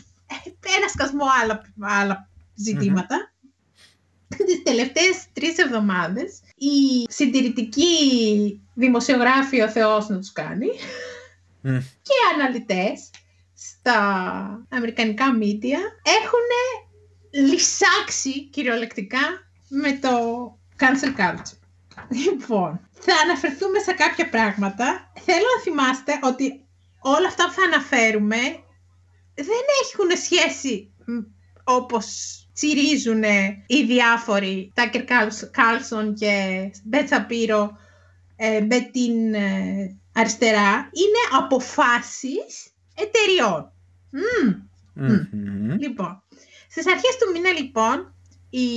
[SPEAKER 2] ένα σκασμό άλλα, άλλα ζητήματα. Τις τελευταίες τρεις εβδομάδες η συντηρητική δημοσιογράφη ο Θεός να τους κάνει
[SPEAKER 1] Μμ.
[SPEAKER 2] και αναλυτές στα αμερικανικά media έχουν λυσάξει κυριολεκτικά με το cancel culture. Λοιπόν, θα αναφερθούμε σε κάποια πράγματα. Θέλω να θυμάστε ότι όλα αυτά που θα αναφέρουμε δεν έχουν σχέση μ, όπως τσιρίζουν οι διάφοροι Τάκερ Κάλσον και Μπέτ Σαπύρο ε, με την ε, αριστερά. Είναι αποφάσεις εταιριών. Μμμ.
[SPEAKER 1] Μμμ.
[SPEAKER 2] Λοιπόν, στις αρχές του μήνα λοιπόν η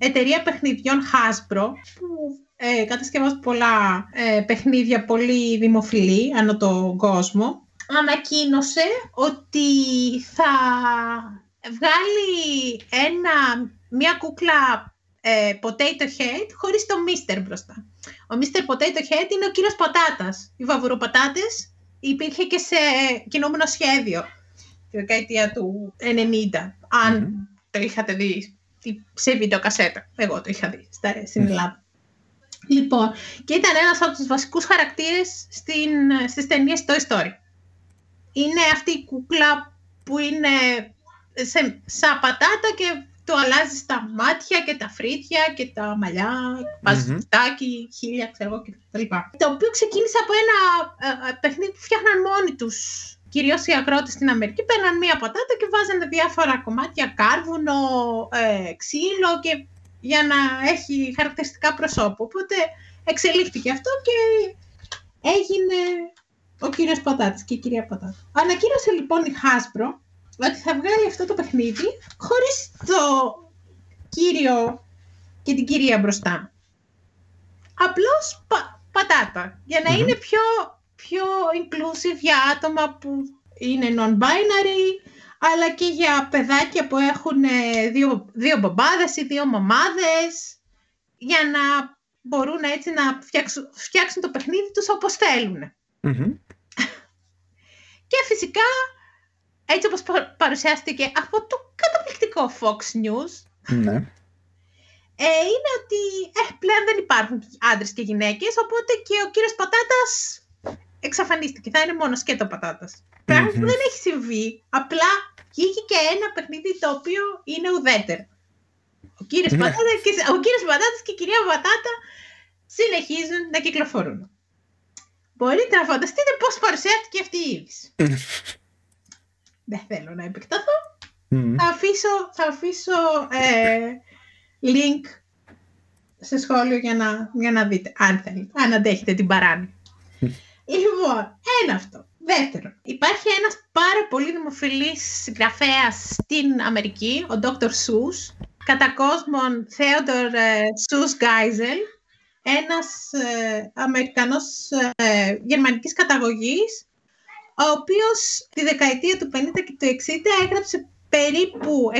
[SPEAKER 2] εταιρεία παιχνιδιών Hasbro που ε, κατασκευάζει πολλά ε, παιχνίδια πολύ δημοφιλή ανά τον κόσμο ανακοίνωσε ότι θα βγάλει ένα, μια κούκλα ε, potato head χωρίς το Mr. μπροστά. Ο Mr. Potato Head είναι ο κύριος πατάτας. Οι βαβουροπατάτες υπήρχε και σε κινούμενο σχέδιο τη δεκαετία του 90. Αν
[SPEAKER 1] Μμμ.
[SPEAKER 2] το είχατε δει σε βιντεοκασέτα. Εγώ το είχα δει στα, στην
[SPEAKER 1] Μμμ.
[SPEAKER 2] Ελλάδα. Λοιπόν, και ήταν ένας από τους βασικούς χαρακτήρες στην, στις ταινίες Toy Story. Είναι αυτή η κούκλα που είναι σε, σαν πατάτα και το αλλάζεις τα μάτια και τα φρύδια και τα μαλλιά, βάζεις
[SPEAKER 1] Μμμ.
[SPEAKER 2] φτάκι, χίλια, ξέρω εγώ και τα λοιπά. Το οποίο ξεκίνησε από ένα ε, ε, παιχνίδι που φτιάχναν μόνοι τους κυρίως οι αγρότες στην Αμερική παίρναν μία πατάτα και βάζανε διάφορα κομμάτια κάρβουνο, ε, ξύλο και για να έχει χαρακτηριστικά προσώπου. Οπότε εξελίχθηκε αυτό και έγινε ο κύριος Πατάτης και η κυρία Πατάτα. Ανακοίνωσε λοιπόν η Χάσπρο ότι θα βγάλει αυτό το παιχνίδι χωρίς το κύριο και την κυρία μπροστά. Απλώς πατάτα, για να είναι πιο, πιο inclusive για άτομα που είναι non-binary, αλλά και για παιδάκια που έχουν ε, δύο, δύο μπαμπάδες ή δύο μαμάδες, για να μπορούν έτσι να φτιάξουν, φτιάξουν το παιχνίδι τους όπως και φυσικά, έτσι όπως παρουσιάστηκε από το καταπληκτικό Fox News,
[SPEAKER 1] ναι.
[SPEAKER 2] ε, είναι ότι ε, πλέον δεν υπάρχουν άντρες και γυναίκες, οπότε και ο κύριος Πατάτας εξαφανίστηκε. Θα είναι μόνο σκέτο πατάτας. Πράγμα που δεν έχει συμβεί. Απλά βγήκε και ένα παιχνίδι το οποίο είναι ουδέτερο. Ο κύριος, ναι. Πατάτας και, ο κύριος Πατάτας και η κυρία Πατάτα συνεχίζουν να κυκλοφορούν. Μπορείτε να φανταστείτε πώς παρουσιάστηκε αυτή η είδηση. Δεν θέλω να επεκταθώ. Θα αφήσω, θα αφήσω ε, link σε σχόλιο για να, για να δείτε, αν θέλετε, αν αντέχετε την παράνοια. λοιπόν, ένα αυτό. Δεύτερον, υπάρχει ένας πάρα πολύ δημοφιλής συγγραφέας στην Αμερική, ο Dr. Seuss, κατά κόσμον Theodore Seuss Geisel, ένας ε, Αμερικανός ε, γερμανικής καταγωγής, ο οποίος τη δεκαετία του 50 και του 60 έγραψε περίπου 60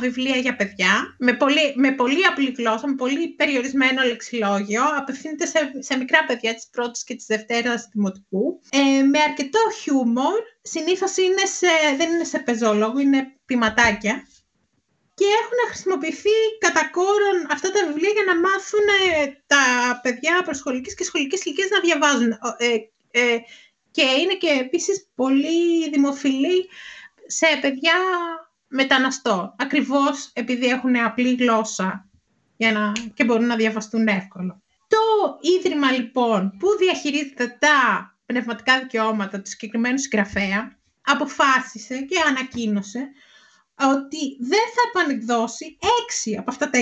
[SPEAKER 2] βιβλία για παιδιά, με πολύ, με πολύ απλή γλώσσα, με πολύ περιορισμένο λεξιλόγιο, απευθύνεται σε, σε μικρά παιδιά της πρώτης και της δευτέρας δημοτικού, ε, με αρκετό χιούμορ, συνήθως είναι σε, δεν είναι σε πεζόλογο, είναι ποιηματάκια, και έχουν χρησιμοποιηθεί κατά κόρον αυτά τα βιβλία για να μάθουν ε, τα παιδιά προσχολικής και σχολικής ηλικίας να διαβάζουν. Ε, ε, και είναι και επίσης πολύ δημοφιλή σε παιδιά μεταναστών. Ακριβώς επειδή έχουν απλή γλώσσα για να, και μπορούν να διαβαστούν εύκολα. Το Ίδρυμα λοιπόν που διαχειρίζεται τα πνευματικά δικαιώματα του συγκεκριμένου συγγραφέα αποφάσισε και ανακοίνωσε ότι δεν θα επανεκδώσει έξι από αυτά τα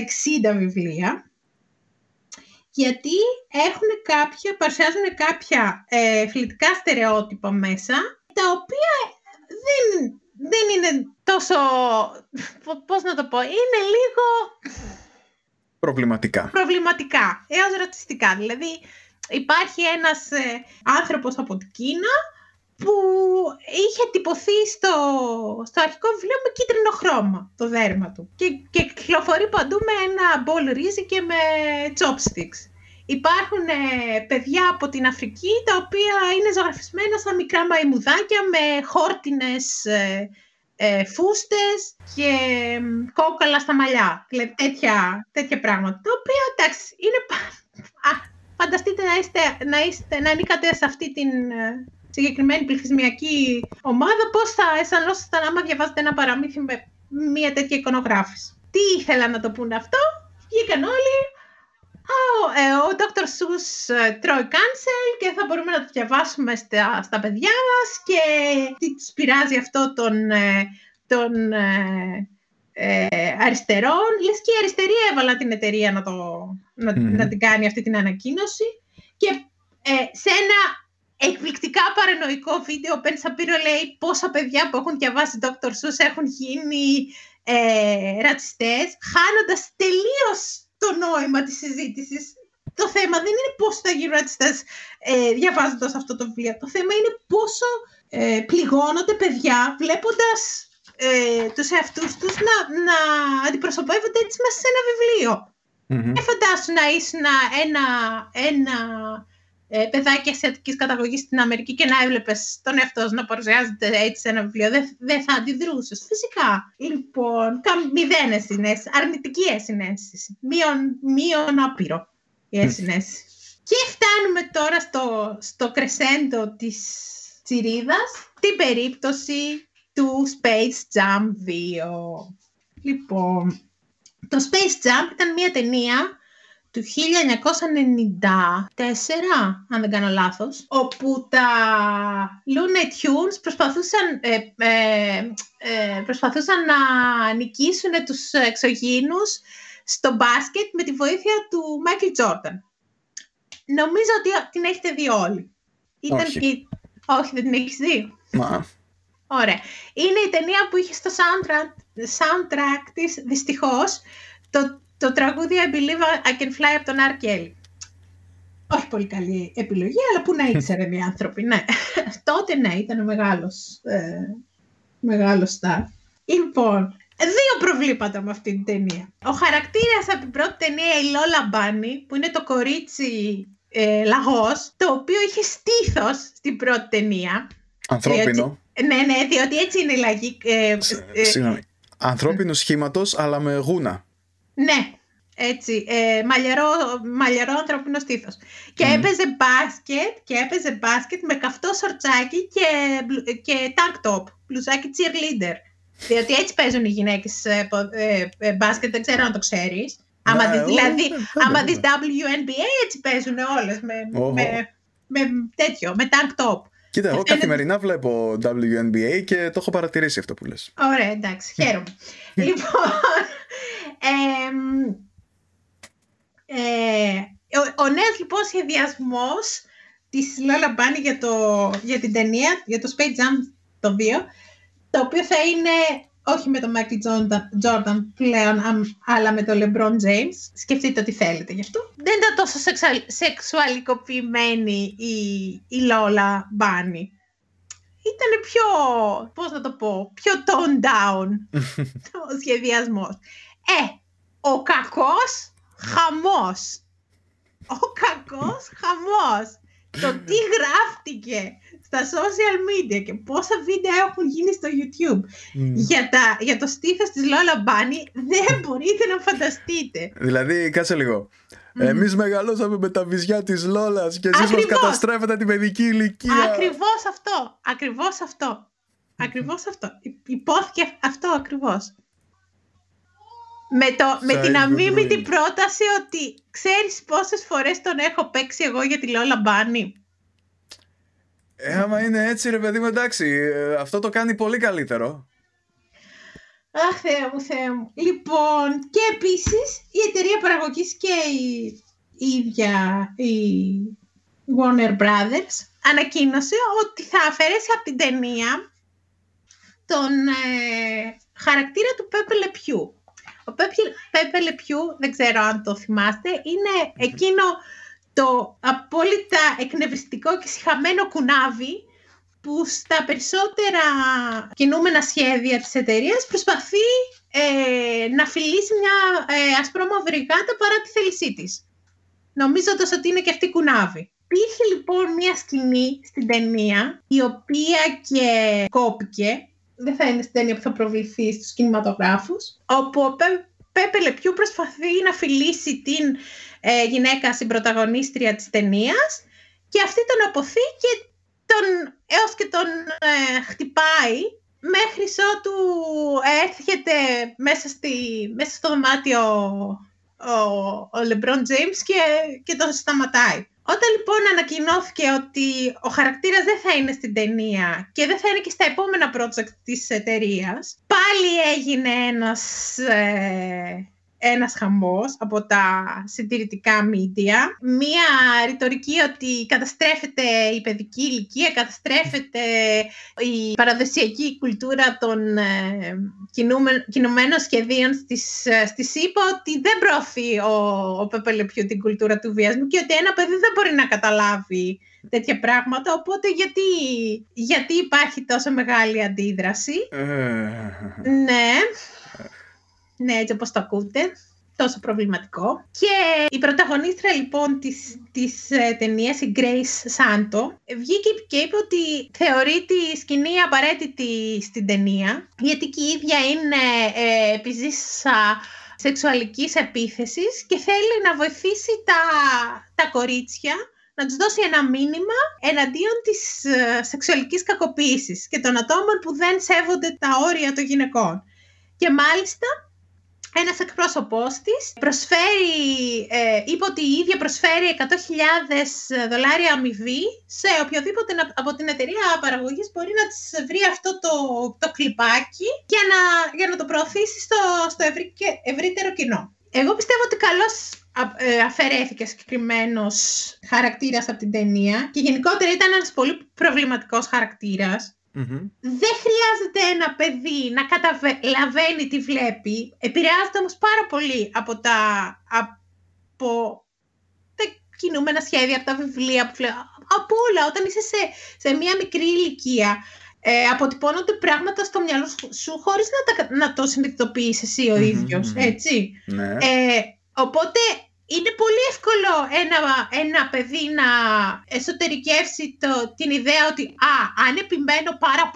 [SPEAKER 2] 60 βιβλία γιατί έχουν κάποια, παρουσιάζουν κάποια ε, φιλετικά στερεότυπα μέσα τα οποία δεν, δεν είναι τόσο, πώς να το πω, είναι λίγο...
[SPEAKER 1] Προβληματικά.
[SPEAKER 2] Προβληματικά, έως ρατσιστικά. Δηλαδή υπάρχει ένας ε, άνθρωπος από την Κίνα που είχε τυπωθεί στο, στο αρχικό βιβλίο με κίτρινο χρώμα το δέρμα του και, και κυκλοφορεί παντού με ένα μπολ ρύζι και με chopsticks. Υπάρχουν ε, παιδιά από την Αφρική τα οποία είναι ζωγραφισμένα σαν μικρά μαϊμουδάκια με χόρτινες ε, ε φούστες και κόκαλα στα μαλλιά. Δηλαδή τέτοια, τέτοια πράγματα. Τα οποία εντάξει είναι... Α, φανταστείτε να, είστε, να, είστε, να ανήκατε σε αυτή την ε, συγκεκριμένη πληθυσμιακή ομάδα, πώς θα αισθανόσασταν άμα διαβάζετε ένα παραμύθι με μια τέτοια εικονογράφηση. Τι ήθελα να το πούνε αυτό, βγήκαν όλοι, ο, ε, ο Dr. Seuss ε, τρώει κάνσελ και θα μπορούμε να το διαβάσουμε στα, στα παιδιά μας και τι τους πειράζει αυτό τον, ε, τον ε, ε, αριστερών. Λες και η αριστερή έβαλα την εταιρεία να, το, να, να την κάνει αυτή την ανακοίνωση και σε ένα εκπληκτικά παρανοϊκό βίντεο. Ο Πεν Σαπύρο λέει πόσα παιδιά που έχουν διαβάσει Dr. Seuss έχουν γίνει ε, ρατσιστές, χάνοντας τελείως το νόημα της συζήτησης. Το θέμα δεν είναι πώς θα γίνουν ρατσιστές ε, διαβάζοντας αυτό το βιβλίο. Το θέμα είναι πόσο ε, πληγώνονται παιδιά βλέποντας ε, τους εαυτούς τους να, να αντιπροσωπεύονται έτσι μέσα σε ένα βιβλίο. Mm-hmm. Ε, φαντάσου να ήσουν ένα, ένα ε, παιδάκι ασιατικής καταγωγής στην Αμερική και να έβλεπες τον εαυτό να παρουσιάζεται έτσι σε ένα βιβλίο, δεν, δεν θα αντιδρούσες. Φυσικά. Λοιπόν, μηδέν συνέσεις, αρνητική συνέσει. Μείον, μείον άπειρο η συνέσει. Και φτάνουμε τώρα στο, στο κρεσέντο της τσιρίδας, την περίπτωση του Space Jam 2. Λοιπόν, το Space Jam ήταν μια ταινία του 1994, αν δεν κάνω λάθος, όπου τα Looney Tunes προσπαθούσαν, ε, ε, ε, προσπαθούσαν να νικήσουν τους εξωγήνους στο μπάσκετ με τη βοήθεια του Μάικλ Τζόρνταν. Νομίζω ότι την έχετε δει όλοι.
[SPEAKER 1] Όχι.
[SPEAKER 2] Όχι, δεν την έχεις δει;
[SPEAKER 1] Μα.
[SPEAKER 2] Ωραία. Είναι η ταινία που είχε στο soundtrack, soundtrack της, δυστυχώς, το, το τραγούδι I Believe I Can Fly από τον R. Kelly. Όχι πολύ καλή επιλογή, αλλά που να ήξερε οι άνθρωποι. Ναι. Τότε ναι, ήταν μεγάλος, ε, μεγάλος στάρ. Λοιπόν, δύο προβλήματα με αυτή την ταινία. Ο χαρακτήρας από την πρώτη ταινία, η Λόλα Μπάνι, που είναι το κορίτσι ε, λαγός, το οποίο είχε στήθος στην πρώτη ταινία.
[SPEAKER 1] Ανθρώπινο.
[SPEAKER 2] ναι, ναι, διότι έτσι είναι η λαγή. Ε,
[SPEAKER 1] ε, Συγγνώμη. Ανθρώπινο σχήματος, αλλά με γούνα.
[SPEAKER 2] Ναι, έτσι, ε, μαλλιαρό, μαλλιαρό ανθρώπινο στήθος. Και έπαιζε μπάσκετ, και έπαιζε μπάσκετ με καυτό σορτσάκι και, και tank top, μπλουζάκι cheerleader. Διότι έτσι παίζουν οι γυναίκες ε, ε, ε, μπάσκετ, δεν ξέρω αν το ξέρεις. Άμα
[SPEAKER 1] Ναι,
[SPEAKER 2] δεις, δηλαδή,
[SPEAKER 1] ε,
[SPEAKER 2] άμα
[SPEAKER 1] βέβαια.
[SPEAKER 2] δεις WNBA, έτσι παίζουν όλες, με, με, με τέτοιο, με tank top.
[SPEAKER 1] Κοίτα, εγώ
[SPEAKER 2] Είναι-
[SPEAKER 1] καθημερινά βλέπω WNBA και το έχω παρατηρήσει αυτό που λες.
[SPEAKER 2] Ωραία, εντάξει, χαίρομαι. λοιπόν, εμ, ε, ο, ο νέος λοιπόν σχεδιασμός της Lola Bunny για, το, για την ταινία, για το Space Jam το 2, το οποίο θα είναι όχι με τον Michael Jordan, Jordan πλέον, αμ, αλλά με τον LeBron James. Σκεφτείτε ό,τι θέλετε γι' αυτό. Δεν ήταν τόσο σεξουαλ, σεξουαλικοποιημένη η, η Lola Bunny. Ήταν πιο, πώς να το πω, πιο toned down ο σχεδιασμός. Ε, ο κακός χαμός. Ο κακός χαμός. Το τι γράφτηκε στα social media και πόσα βίντεο έχουν γίνει στο YouTube για, τα, για το στήθος της Lola Bunny δεν μπορείτε να φανταστείτε.
[SPEAKER 1] Δηλαδή, κάτσε λίγο. Εμείς μεγαλώσαμε με τα βυζιά της Λόλας και εσείς μας
[SPEAKER 2] Ακριβώς.
[SPEAKER 1] καταστρέφετε τη παιδική ηλικία.
[SPEAKER 2] Ακριβώς αυτό. Ακριβώς αυτό. Ακριβώς αυτό. Υ- Υπόθηκε αυτό ακριβώς. Με, το, με την
[SPEAKER 1] Childhood
[SPEAKER 2] αμήμητη
[SPEAKER 1] dreams.
[SPEAKER 2] πρόταση ότι ξέρεις πόσες φορές τον έχω παίξει εγώ για τη Λόλα Μπάνι;
[SPEAKER 1] Ε, άμα είναι έτσι ρε παιδί μου εντάξει, ε, αυτό το κάνει πολύ καλύτερο.
[SPEAKER 2] Αχ, Θεέ μου, Θεέ μου. Λοιπόν, και επίσης η εταιρεία παραγωγής και η, η ίδια η Warner Brothers ανακοίνωσε ότι θα αφαιρέσει από την ταινία τον ε, χαρακτήρα του Πέπε Λεπιού. Ο Πέπε- Πέπε Λεπιού, δεν ξέρω αν το θυμάστε, είναι εκείνο το απόλυτα εκνευριστικό και συχαμένο κουνάβι που στα περισσότερα κινούμενα σχέδια της εταιρείας προσπαθεί ε, να φιλήσει μια ε, ασπρόμαυρη γάτα παρά τη θέλησή της. Νομίζοντας ότι είναι και αυτή κουνάβι. Υπήρχε λοιπόν μια σκηνή στην ταινία η οποία και κόπηκε, δεν θα είναι στην ταινία που θα προβληθεί στους κινηματογράφους, όπου ο Πέ- Πέπε Λεπιού προσπαθεί να φιλήσει την ε, γυναίκα συμπροταγωνίστρια της ταινίας και αυτή τον αποθεί και τον, έως και τον ε, χτυπάει μέχρι ότου έρχεται μέσα, στη, μέσα στο δωμάτιο ο, ο LeBron James και, και τον σταματάει. Όταν λοιπόν ανακοινώθηκε ότι ο χαρακτήρας δεν θα είναι στην ταινία και δεν θα είναι και στα επόμενα project της εταιρείας, πάλι έγινε ένας, ε, ένας χαμός από τα συντηρητικά media. Μία ρητορική ότι καταστρέφεται η παιδική ηλικία, καταστρέφεται η παραδοσιακή κουλτούρα των ε, κινούμε- κινουμένων σχεδίων στις, ε, στη ΣΥΠΑ ότι δεν προωθεί ο, ο Πέπε Λεπιού την κουλτούρα του βιασμού και ότι ένα παιδί δεν μπορεί να καταλάβει τέτοια πράγματα, οπότε γιατί, γιατί υπάρχει τόσο μεγάλη αντίδραση;
[SPEAKER 1] Ε,
[SPEAKER 2] Ναι. Ναι, έτσι όπως το ακούτε. Τόσο προβληματικό. Και η πρωταγωνίστρια λοιπόν της, της ε, ταινίας, η Grace Santo, βγήκε και είπε ότι θεωρεί τη σκηνή απαραίτητη στην ταινία, γιατί και η ίδια είναι ε, επιζήσα σεξουαλικής επίθεσης και θέλει να βοηθήσει τα, τα κορίτσια να τους δώσει ένα μήνυμα εναντίον της ε, σεξουαλικής κακοποίησης και των ατόμων που δεν σέβονται τα όρια των γυναικών. Και μάλιστα ένας εκπρόσωπός της προσφέρει, ε, είπε ότι η ίδια προσφέρει 100.000 δολάρια αμοιβή σε οποιοδήποτε από την εταιρεία παραγωγής μπορεί να της βρει αυτό το, το κλιπάκι για να, για να το προωθήσει στο, στο ευρύ, ευρύτερο κοινό. Εγώ πιστεύω ότι καλώς ε, αφαιρέθηκε συγκεκριμένος χαρακτήρας από την ταινία και γενικότερα ήταν ένας πολύ προβληματικός χαρακτήρας δεν χρειάζεται ένα παιδί να καταλαβαίνει τι βλέπει. Επηρεάζεται όμως πάρα πολύ από τα, από τα κινούμενα σχέδια, από τα βιβλία, που από όλα. Όταν είσαι σε, σε μια μικρή ηλικία, ε, αποτυπώνονται πράγματα στο μυαλό σου χωρίς να, τα, να το συνειδητοποιείς εσύ ο ίδιος, έτσι.
[SPEAKER 1] Ναι.
[SPEAKER 2] Ε, οπότε είναι πολύ εύκολο ένα, ένα παιδί να εσωτερικεύσει το, την ιδέα ότι α, αν επιμένω πάρα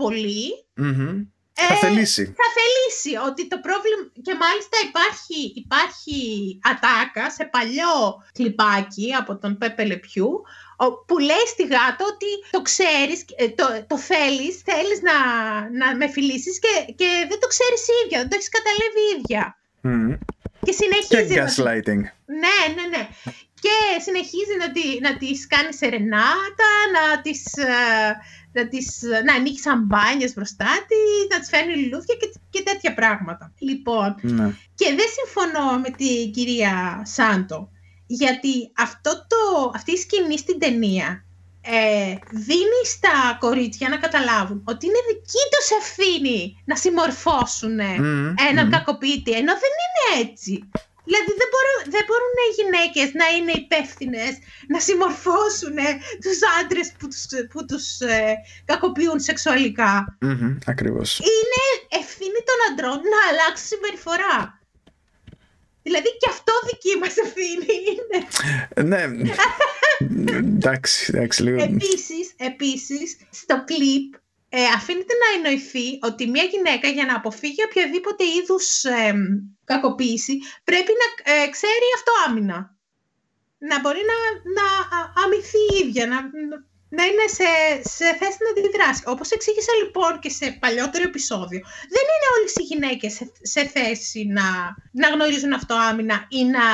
[SPEAKER 1] θα θελήσει.
[SPEAKER 2] Θα θελήσει ότι το πρόβλημα... Και μάλιστα υπάρχει, υπάρχει ατάκα σε παλιό κλιπάκι από τον Πέπε Λεπιού που λέει στη γάτα ότι το ξέρεις, ε, το, το θέλεις, θέλεις να, να με φιλήσεις και, και δεν το ξέρεις ίδια, δεν το έχεις καταλάβει ίδια. Και συνεχίζει.
[SPEAKER 1] Και gaslighting.
[SPEAKER 2] Ναι, ναι, ναι. Και συνεχίζει να, τη, να τις κάνει σερενάτα, να τις, ε, να, τις, να ανοίξει σαμπάνιες μπροστά τη, να τις φέρνει λουλούδια και, και τέτοια πράγματα. Λοιπόν,
[SPEAKER 1] ναι.
[SPEAKER 2] και δεν συμφωνώ με την κυρία Σάντο, γιατί αυτό το, αυτή η σκηνή στην ταινία ε, δίνει στα κορίτσια να καταλάβουν ότι είναι δική τους ευθύνη να συμμορφώσουν έναν κακοποιητή, ενώ δεν είναι έτσι. Δηλαδή δεν μπορούν, δεν μπορούν οι γυναίκες να είναι υπεύθυνες να συμμορφώσουν τους άντρες που τους, που τους ε, κακοποιούν σεξουαλικά.
[SPEAKER 1] ακριβώς.
[SPEAKER 2] Είναι ευθύνη των αντρών να αλλάξουν συμπεριφορά. Δηλαδή και αυτό δική μας ευθύνη είναι.
[SPEAKER 1] ναι, εντάξει, εντάξει λίγο.
[SPEAKER 2] Επίσης, επίσης, στο κλιπ ε, αφήνεται να εννοηθεί ότι μια γυναίκα για να αποφύγει οποιαδήποτε είδους ε, κακοποίηση πρέπει να ε, ξέρει αυτοάμυνα. Να μπορεί να, να αμυθεί η ίδια, να, να είναι σε, σε θέση να αντιδράσει. Όπως εξήγησα λοιπόν και σε παλιότερο επεισόδιο, δεν είναι όλες οι γυναίκες σε, σε θέση να, να γνωρίζουν αυτοάμυνα ή να,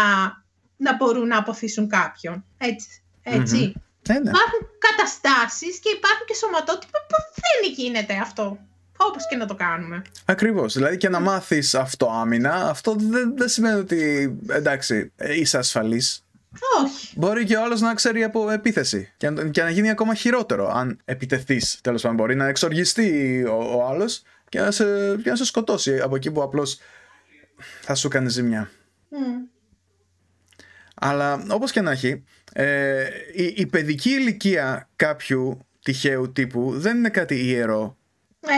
[SPEAKER 2] να μπορούν να αποθήσουν κάποιον. Έτσι. έτσι.
[SPEAKER 1] Mm-hmm.
[SPEAKER 2] Υπάρχουν καταστάσεις και υπάρχουν και σωματότυπα που δεν γίνεται αυτό. Όπως και να το κάνουμε.
[SPEAKER 1] Ακριβώς. Δηλαδή και να μάθεις αυτοάμυνα, αυτό δεν, δεν σημαίνει ότι εντάξει, είσαι ασφαλής.
[SPEAKER 2] Όχι.
[SPEAKER 1] Μπορεί και ο άλλος να ξέρει από επίθεση και, και να γίνει ακόμα χειρότερο αν επιτεθείς. Τέλος πάντων, μπορεί να εξοργιστεί ο, ο άλλος και, να σε, και να σε σκοτώσει από εκεί που απλώς θα σου κάνει ζημιά. Αλλά όπως και να έχει, ε, η, η παιδική ηλικία κάποιου τυχαίου τύπου δεν είναι κάτι ιερό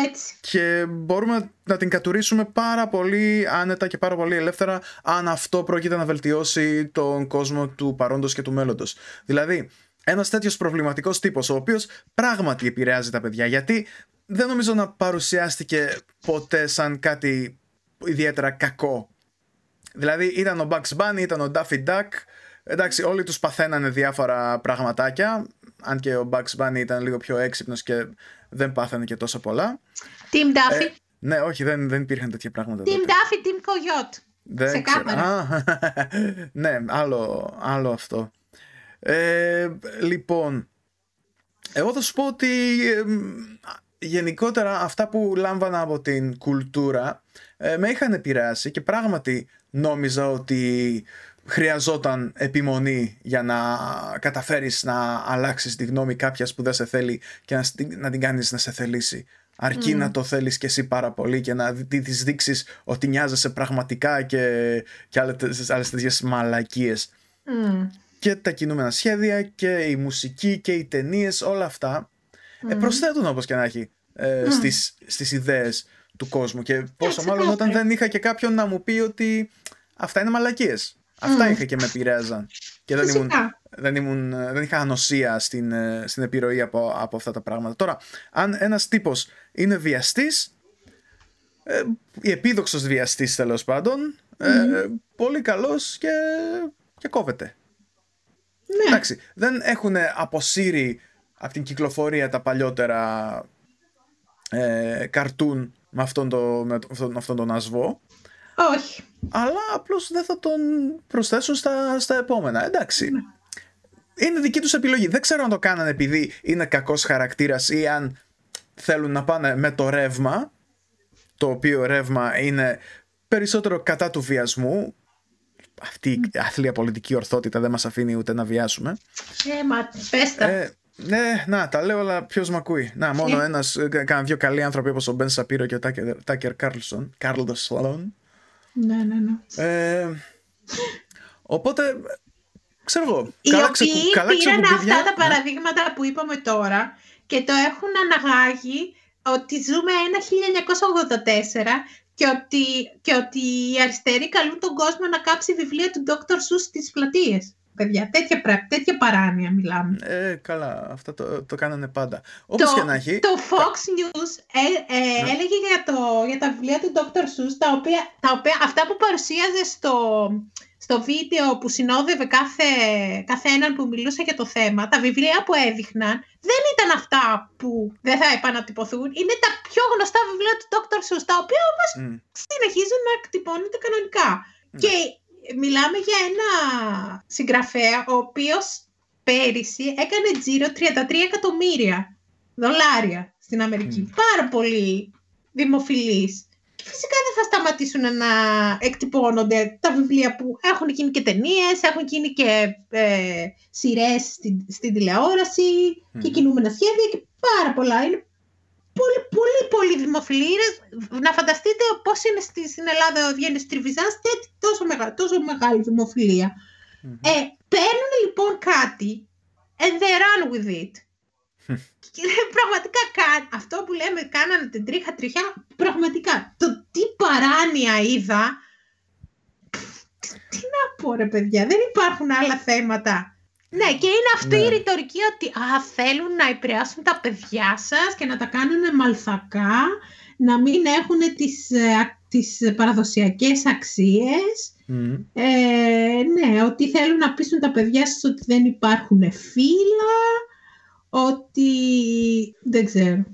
[SPEAKER 2] έτσι.
[SPEAKER 1] Και μπορούμε να την κατουρίσουμε πάρα πολύ άνετα και πάρα πολύ ελεύθερα αν αυτό πρόκειται να βελτιώσει τον κόσμο του παρόντος και του μέλλοντος. Δηλαδή, ένας τέτοιος προβληματικός τύπος, ο οποίος πράγματι επηρεάζει τα παιδιά, γιατί δεν νομίζω να παρουσιάστηκε ποτέ σαν κάτι ιδιαίτερα κακό. Δηλαδή, ήταν ο Bugs Bunny, ήταν ο Daffy Duck, εντάξει, όλοι τους παθαίνανε διάφορα πραγματάκια, αν και ο Bugs Bunny ήταν λίγο πιο έξυπνος και δεν πάθανε και τόσο πολλά.
[SPEAKER 2] Team Duffy. Ε,
[SPEAKER 1] ναι, όχι, δεν, δεν υπήρχαν τέτοια πράγματα.
[SPEAKER 2] Team τότε. Duffy, Team Coyote.
[SPEAKER 1] Δεν ξέρω. ναι, άλλο, άλλο αυτό. Ε, λοιπόν, εγώ θα σου πω ότι γενικότερα αυτά που λάμβανα από την κουλτούρα ε, με είχαν επηρεάσει και πράγματι νόμιζα ότι χρειαζόταν επιμονή για να καταφέρεις να αλλάξεις τη γνώμη κάποιας που δεν σε θέλει και να, να την κάνεις να σε θελήσει. Αρκεί να το θέλεις και εσύ πάρα πολύ και να της δείξεις ότι νοιάζεσαι πραγματικά και, και άλλες, άλλες τέτοιες μαλακίες. Και τα κινούμενα σχέδια και η μουσική και οι ταινίες, όλα αυτά ε, προσθέτουν όπως και να έχει ε, στις, στις ιδέες του κόσμου και πόσο μάλλον όταν δεν είχα και κάποιον να μου πει ότι αυτά είναι μαλακίες. Αυτά είχα και με επηρέαζαν. Και δεν, ήμουν, δεν, ήμουν, δεν είχα ανοσία στην, ε, στην επιρροή από, από αυτά τα πράγματα. Τώρα, αν ένας τύπος είναι βιαστής, ε, ή επίδοξος βιαστής τέλος πάντων, ε, πολύ καλός και, και κόβεται.
[SPEAKER 2] Ναι.
[SPEAKER 1] Εντάξει, δεν έχουν αποσύρει από την κυκλοφορία τα παλιότερα ε, καρτούν με αυτόν, το, με αυτόν τον ασβό
[SPEAKER 2] Όχι.
[SPEAKER 1] Αλλά απλώς δεν θα τον προσθέσουν στα, στα επόμενα. Εντάξει. Ναι. Είναι δική τους επιλογή. Δεν ξέρω αν το κάνανε επειδή είναι κακός χαρακτήρας ή αν θέλουν να πάνε με το ρεύμα το οποίο ρεύμα είναι περισσότερο κατά του βιασμού αυτή η αθλία πολιτική ορθότητα δεν μας αφήνει ούτε να βιάσουμε
[SPEAKER 2] ε, μα πες τα.
[SPEAKER 1] Ε, ναι, να, τα λέω, αλλά ποιος με ακούει. Να, μόνο ε. ένα, κάνα δύο καλοί άνθρωποι όπως ο Μπεν Σαπίρο και ο Τάκερ Κάρλσον. Κάρλο Σλόν.
[SPEAKER 2] Ναι, ναι, ναι.
[SPEAKER 1] Ε, οπότε, ξέρω εγώ.
[SPEAKER 2] Οι καλά οποίοι καλά πήραν αυτά τα παραδείγματα που είπαμε τώρα και το έχουν αναγάγει ότι ζούμε ένα 1984 και ότι, και ότι οι αριστεροί καλούν τον κόσμο να κάψει βιβλία του Dr. Seuss στις πλατείες. Παιδιά, τέτοια, τέτοια παράνοια μιλάμε.
[SPEAKER 1] Ε, καλά, αυτό το, το κάνανε πάντα. Όπως το, και να έχει...
[SPEAKER 2] Το Fox News ε, ε, ναι. έλεγε για, το, για τα βιβλία του Dr. Seuss, τα οποία, τα οποία, αυτά που παρουσίαζε στο, στο βίντεο που συνόδευε κάθε, κάθε έναν που μιλούσε για το θέμα, τα βιβλία που έδειχναν δεν ήταν αυτά που δεν θα επανατυπωθούν. Είναι τα πιο γνωστά βιβλία του Dr. Seuss, τα οποία όμως συνεχίζουν να εκτυπώνονται κανονικά. Mm. Και μιλάμε για ένα συγγραφέα ο οποίος πέρυσι έκανε τζίρο 33 εκατομμύρια δολάρια στην Αμερική. Πάρα πολύ δημοφιλής. Φυσικά δεν θα σταματήσουν να εκτυπώνονται τα βιβλία που έχουν γίνει και ταινίες, έχουν γίνει και ε, σειρές στην, στην τηλεόραση mm. και κινούμενα σχέδια και πάρα πολλά. Είναι πολύ, πολύ, πολύ δημοφιλή. Να φανταστείτε πώς είναι στη, στην Ελλάδα ο Βιέννη Τριβιζά, τόσο, μεγα, τόσο μεγάλη δημοφιλία. Mm-hmm. Ε, παίρνουν λοιπόν κάτι and they run with it. Και πραγματικά αυτό που λέμε κάνανε την τρίχα τριχιά, πραγματικά το τι παράνοια είδα, τι να πω ρε παιδιά, δεν υπάρχουν άλλα θέματα. Ναι, και είναι αυτή η ναι. ρητορική ότι α, θέλουν να επηρεάσουν τα παιδιά σας και να τα κάνουν μαλθακά, να μην έχουν τις, ε, τις παραδοσιακές αξίες. Ε, ναι, ότι θέλουν να πείσουν τα παιδιά σας ότι δεν υπάρχουν φύλλα, ότι δεν ξέρω.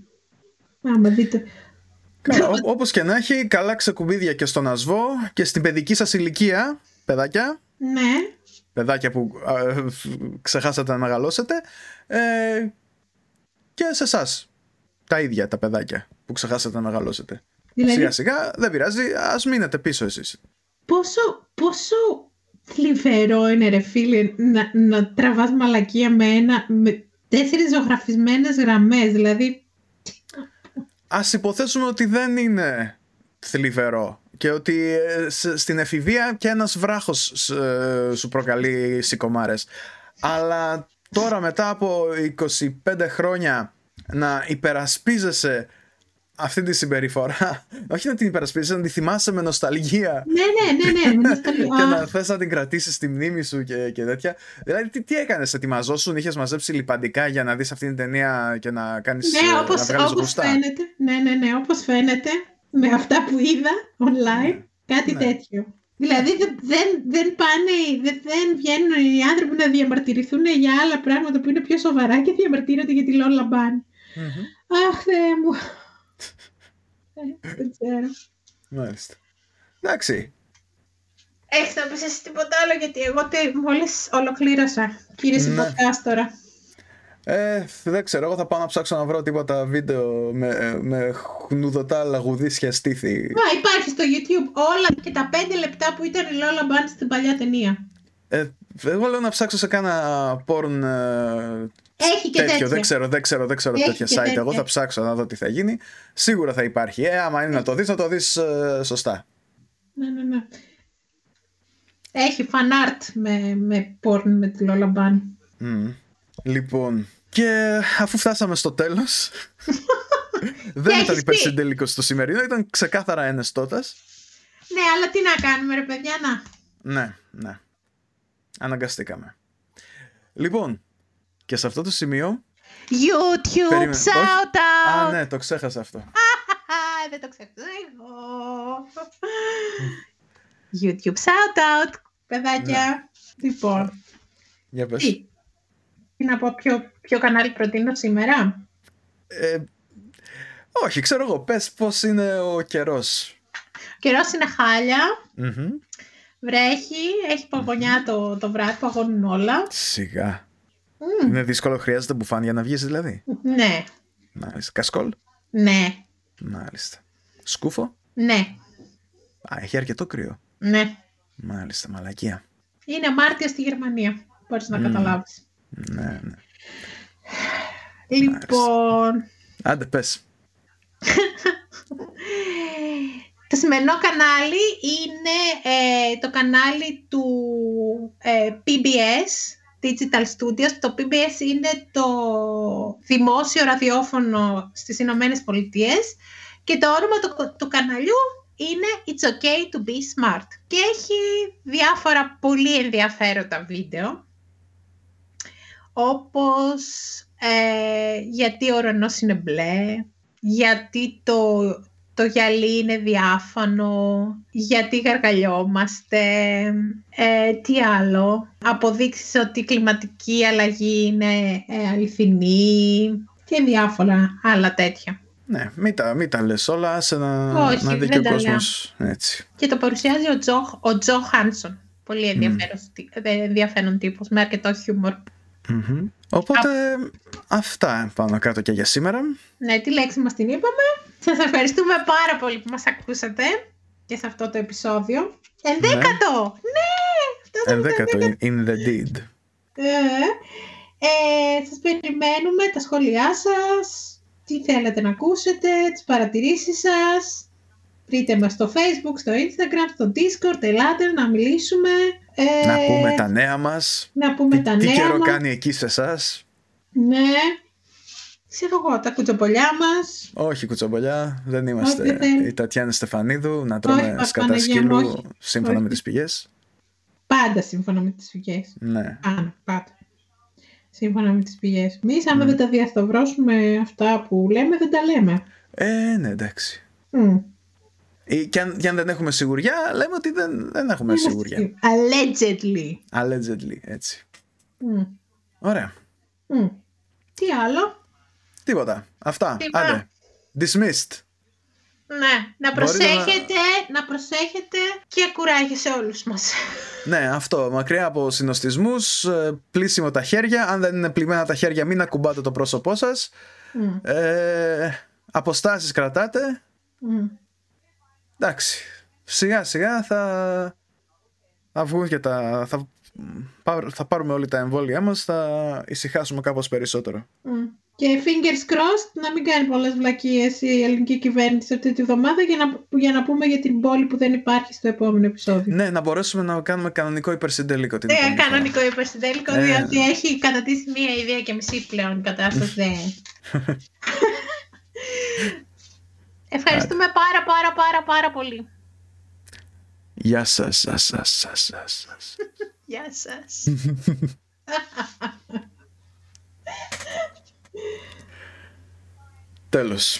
[SPEAKER 2] Άμα δείτε.
[SPEAKER 1] Καλά, όπως και να έχει, καλά ξεκουμπίδια και στον ασβό και στην παιδική σας ηλικία, παιδάκια.
[SPEAKER 2] Ναι.
[SPEAKER 1] Παιδάκια που ξεχάσατε να μεγαλώσετε. Ε, και σε εσάς. Τα ίδια τα παιδάκια που ξεχάσατε να μεγαλώσετε. Δηλαδή... Σιγά σιγά δεν πειράζει, ας μείνετε πίσω εσείς.
[SPEAKER 2] Πόσο, πόσο θλιβερό είναι ρε φίλε να, να τραβάς μαλακία με ένα, με τέσσερις ζωγραφισμένες γραμμές, δηλαδή...
[SPEAKER 1] Ας υποθέσουμε ότι δεν είναι θλιβερό και ότι ε, στην εφηβεία και ένας βράχος ε, σου προκαλεί σηκωμάρες. Αλλά τώρα μετά από 25 χρόνια να υπερασπίζεσαι αυτή τη συμπεριφορά. Όχι να την υπερασπίσει, να τη θυμάσαι με νοσταλγία.
[SPEAKER 2] Ναι, ναι, ναι, ναι.
[SPEAKER 1] και να θες να την κρατήσεις στη μνήμη σου και, και τέτοια. Δηλαδή, τι, τι έκανες, ετοιμαζόσουν, είχες μαζέψει λιπαντικά για να δεις αυτή την ταινία και να κάνεις.
[SPEAKER 2] Ναι, όπως φαίνεται. Ναι, ναι, ναι, όπως φαίνεται με αυτά που είδα online. Κάτι ναι. τέτοιο. Δηλαδή δεν, δεν, πάνε, δεν, δεν βγαίνουν οι άνθρωποι να διαμαρτυρηθούν για άλλα πράγματα που είναι πιο σοβαρά και διαμαρτύρονται για τη Λόλα Μπάν. Αχ, Θεέ μου. Δεν ξέρω.
[SPEAKER 1] Μάλιστα. Εντάξει.
[SPEAKER 2] Έχεις να πεις εσύ τίποτα άλλο, γιατί εγώ μόλις ολοκλήρωσα. Κύριε ναι. τώρα.
[SPEAKER 1] Ε, δεν ξέρω, εγώ θα πάω να ψάξω να βρω τίποτα βίντεο με, με χνουδωτά λαγουδίσια στήθη.
[SPEAKER 2] Μα υπάρχει στο YouTube όλα και τα πέντε λεπτά που ήταν η Λόλα Μπάν στην παλιά ταινία.
[SPEAKER 1] Ε, εγώ λέω να ψάξω σε κάνα porn ε,
[SPEAKER 2] έχει και τέτοιο.
[SPEAKER 1] Δεν ξέρω, δεν ξέρω, δεν ξέρω τέτοια site. Εγώ θα ψάξω να δω τι θα γίνει. Σίγουρα θα υπάρχει. Ε, άμα είναι να το δεις, να το δεις ε, σωστά.
[SPEAKER 2] Ναι, ναι, ναι. Έχει fan art με, με porn με τη Lola Bunny.
[SPEAKER 1] Mm. Λοιπόν, και αφού φτάσαμε στο τέλος, δεν ήταν υπερσυντελικός στο σημερινό, ήταν ξεκάθαρα ενεστώτας.
[SPEAKER 2] Ναι, αλλά τι να κάνουμε ρε παιδιά, να.
[SPEAKER 1] Ναι, ναι. Αναγκαστήκαμε. Λοιπόν, και σε αυτό το σημείο.
[SPEAKER 2] YouTube shout out!
[SPEAKER 1] Α, ναι, το ξέχασα αυτό.
[SPEAKER 2] Δεν το ξέχασα εγώ. YouTube shout out, παιδάκια. Ναι. Λοιπόν.
[SPEAKER 1] Για πες.
[SPEAKER 2] Τι, τι; Να πω, ποιο, ποιο κανάλι προτείνω σήμερα;
[SPEAKER 1] Ε, όχι, ξέρω εγώ. Πες πώς είναι ο καιρός.
[SPEAKER 2] καιρός είναι Βρέχει, έχει παγωνιά το, το βράδυ, παγώνουν όλα.
[SPEAKER 1] Σιγά. Είναι δύσκολο, χρειάζεται μπουφάν για να βγεις δηλαδή.
[SPEAKER 2] Ναι.
[SPEAKER 1] Μάλιστα. Κασκόλ.
[SPEAKER 2] Ναι.
[SPEAKER 1] Μάλιστα. Σκούφο.
[SPEAKER 2] Ναι.
[SPEAKER 1] Α, έχει αρκετό κρύο.
[SPEAKER 2] Ναι.
[SPEAKER 1] Μάλιστα, μαλακία.
[SPEAKER 2] Είναι Μάρτια στη Γερμανία. Μπορείς να καταλάβεις.
[SPEAKER 1] Ναι, ναι.
[SPEAKER 2] Λοιπόν...
[SPEAKER 1] Άντε, πες.
[SPEAKER 2] Το σημερινό κανάλι είναι ε, το κανάλι του ε, PBS, Digital Studios. Το PBS είναι το δημόσιο ραδιόφωνο στις Ηνωμένες Πολιτείες και το όνομα του, του καναλιού είναι It's okay to be smart και έχει διάφορα πολύ ενδιαφέροντα βίντεο όπως ε, γιατί ο ουρανός είναι μπλε, γιατί το, το γυαλί είναι διάφανο, γιατί γαργαλιόμαστε, ε, τι άλλο, αποδείξεις ότι η κλιματική αλλαγή είναι ε, αληθινή και διάφορα άλλα τέτοια.
[SPEAKER 1] Ναι, μην τα, μην τα λες όλα, σε να,
[SPEAKER 2] Όχι,
[SPEAKER 1] να δει και ο κόσμος έτσι.
[SPEAKER 2] Και το παρουσιάζει ο Τζο, ο Τζο Χάνσον. Πολύ ενδιαφέρον, mm. τύπος, με αρκετό χιούμορ.
[SPEAKER 1] Mm-hmm. Οπότε αυτά πάνω κάτω και για σήμερα.
[SPEAKER 2] Ναι, τη λέξη μας την είπαμε. Σας ευχαριστούμε πάρα πολύ που μας ακούσατε και σε αυτό το επεισόδιο. Ενδέκατο! Ναι!
[SPEAKER 1] ναι Ενδέκατο, in the deed.
[SPEAKER 2] Ε, ε, σας περιμένουμε τα σχόλιά σας, τι θέλετε να ακούσετε, τις παρατηρήσεις σας. Βρείτε μας στο facebook, στο instagram, στο discord, ελάτε να μιλήσουμε.
[SPEAKER 1] Ε, να πούμε τα νέα μας.
[SPEAKER 2] Να πούμε
[SPEAKER 1] τι,
[SPEAKER 2] τα
[SPEAKER 1] τι
[SPEAKER 2] νέα
[SPEAKER 1] καιρό
[SPEAKER 2] μας.
[SPEAKER 1] κάνει εκεί σε εσάς;
[SPEAKER 2] Ναι. Ξέρω εγώ, τα κουτσομπολιά μας.
[SPEAKER 1] Όχι κουτσομπολιά, δεν είμαστε
[SPEAKER 2] Όχι, δεν.
[SPEAKER 1] η Τατιάνα Στεφανίδου να τρώμε
[SPEAKER 2] Όχι,
[SPEAKER 1] σκατά
[SPEAKER 2] Παναγία μου,
[SPEAKER 1] σκύλου
[SPEAKER 2] όχι.
[SPEAKER 1] σύμφωνα
[SPEAKER 2] Όχι.
[SPEAKER 1] με τις πηγές.
[SPEAKER 2] Πάντα σύμφωνα με τις πηγές.
[SPEAKER 1] Ναι.
[SPEAKER 2] Πάντα, πάντα. Σύμφωνα με τις πηγές. Εμείς άμα δεν τα διασταυρώσουμε αυτά που λέμε, δεν τα λέμε.
[SPEAKER 1] Ε, ναι, εντάξει.
[SPEAKER 2] Μμ.
[SPEAKER 1] Ή Και αν, και αν δεν έχουμε σιγουριά, λέμε ότι δεν, δεν έχουμε σιγουριά.
[SPEAKER 2] Allegedly.
[SPEAKER 1] Allegedly, έτσι.
[SPEAKER 2] Μμ.
[SPEAKER 1] Ωραία.
[SPEAKER 2] Μμ. Τι άλλο;
[SPEAKER 1] Τίποτα. Αυτά.
[SPEAKER 2] Τίποτα.
[SPEAKER 1] Άντε. Dismissed.
[SPEAKER 2] Ναι, να
[SPEAKER 1] Μπορεί
[SPEAKER 2] προσέχετε, να... προσέχετε και κουράγιο σε όλους μας.
[SPEAKER 1] Ναι, αυτό. Μακριά από συνοστισμούς, ε, πλύσιμο τα χέρια. Αν δεν είναι πλημμένα τα χέρια, μην ακουμπάτε το πρόσωπό σας.
[SPEAKER 2] Μμ.
[SPEAKER 1] Ε, αποστάσεις κρατάτε.
[SPEAKER 2] Μμ.
[SPEAKER 1] Εντάξει. Σιγά σιγά θα, θα βγουν και τα... Θα, πά- θα πάρουμε όλοι τα εμβόλια μας, θα ησυχάσουμε κάπως περισσότερο.
[SPEAKER 2] Μμ. Και fingers crossed να μην κάνει πολλές βλακίες η ελληνική κυβέρνηση αυτή τη βδομάδα για να, για να πούμε για την πόλη που δεν υπάρχει στο επόμενο επεισόδιο.
[SPEAKER 1] Ναι, να μπορέσουμε να κάνουμε κανονικό υπερσυντελικό την
[SPEAKER 2] Ναι,
[SPEAKER 1] επόμενη φορά.
[SPEAKER 2] κανονικό υπερσυντέλικο,
[SPEAKER 1] Ε.
[SPEAKER 2] διότι έχει κατατήσει μία ιδέα και μισή πλέον η κατάσταση. δεν. Ευχαριστούμε πάρα πάρα πάρα πάρα πολύ.
[SPEAKER 1] Γεια σας, σας, σας, σας, σας, σας.
[SPEAKER 2] Γεια σας.
[SPEAKER 1] Τέλος.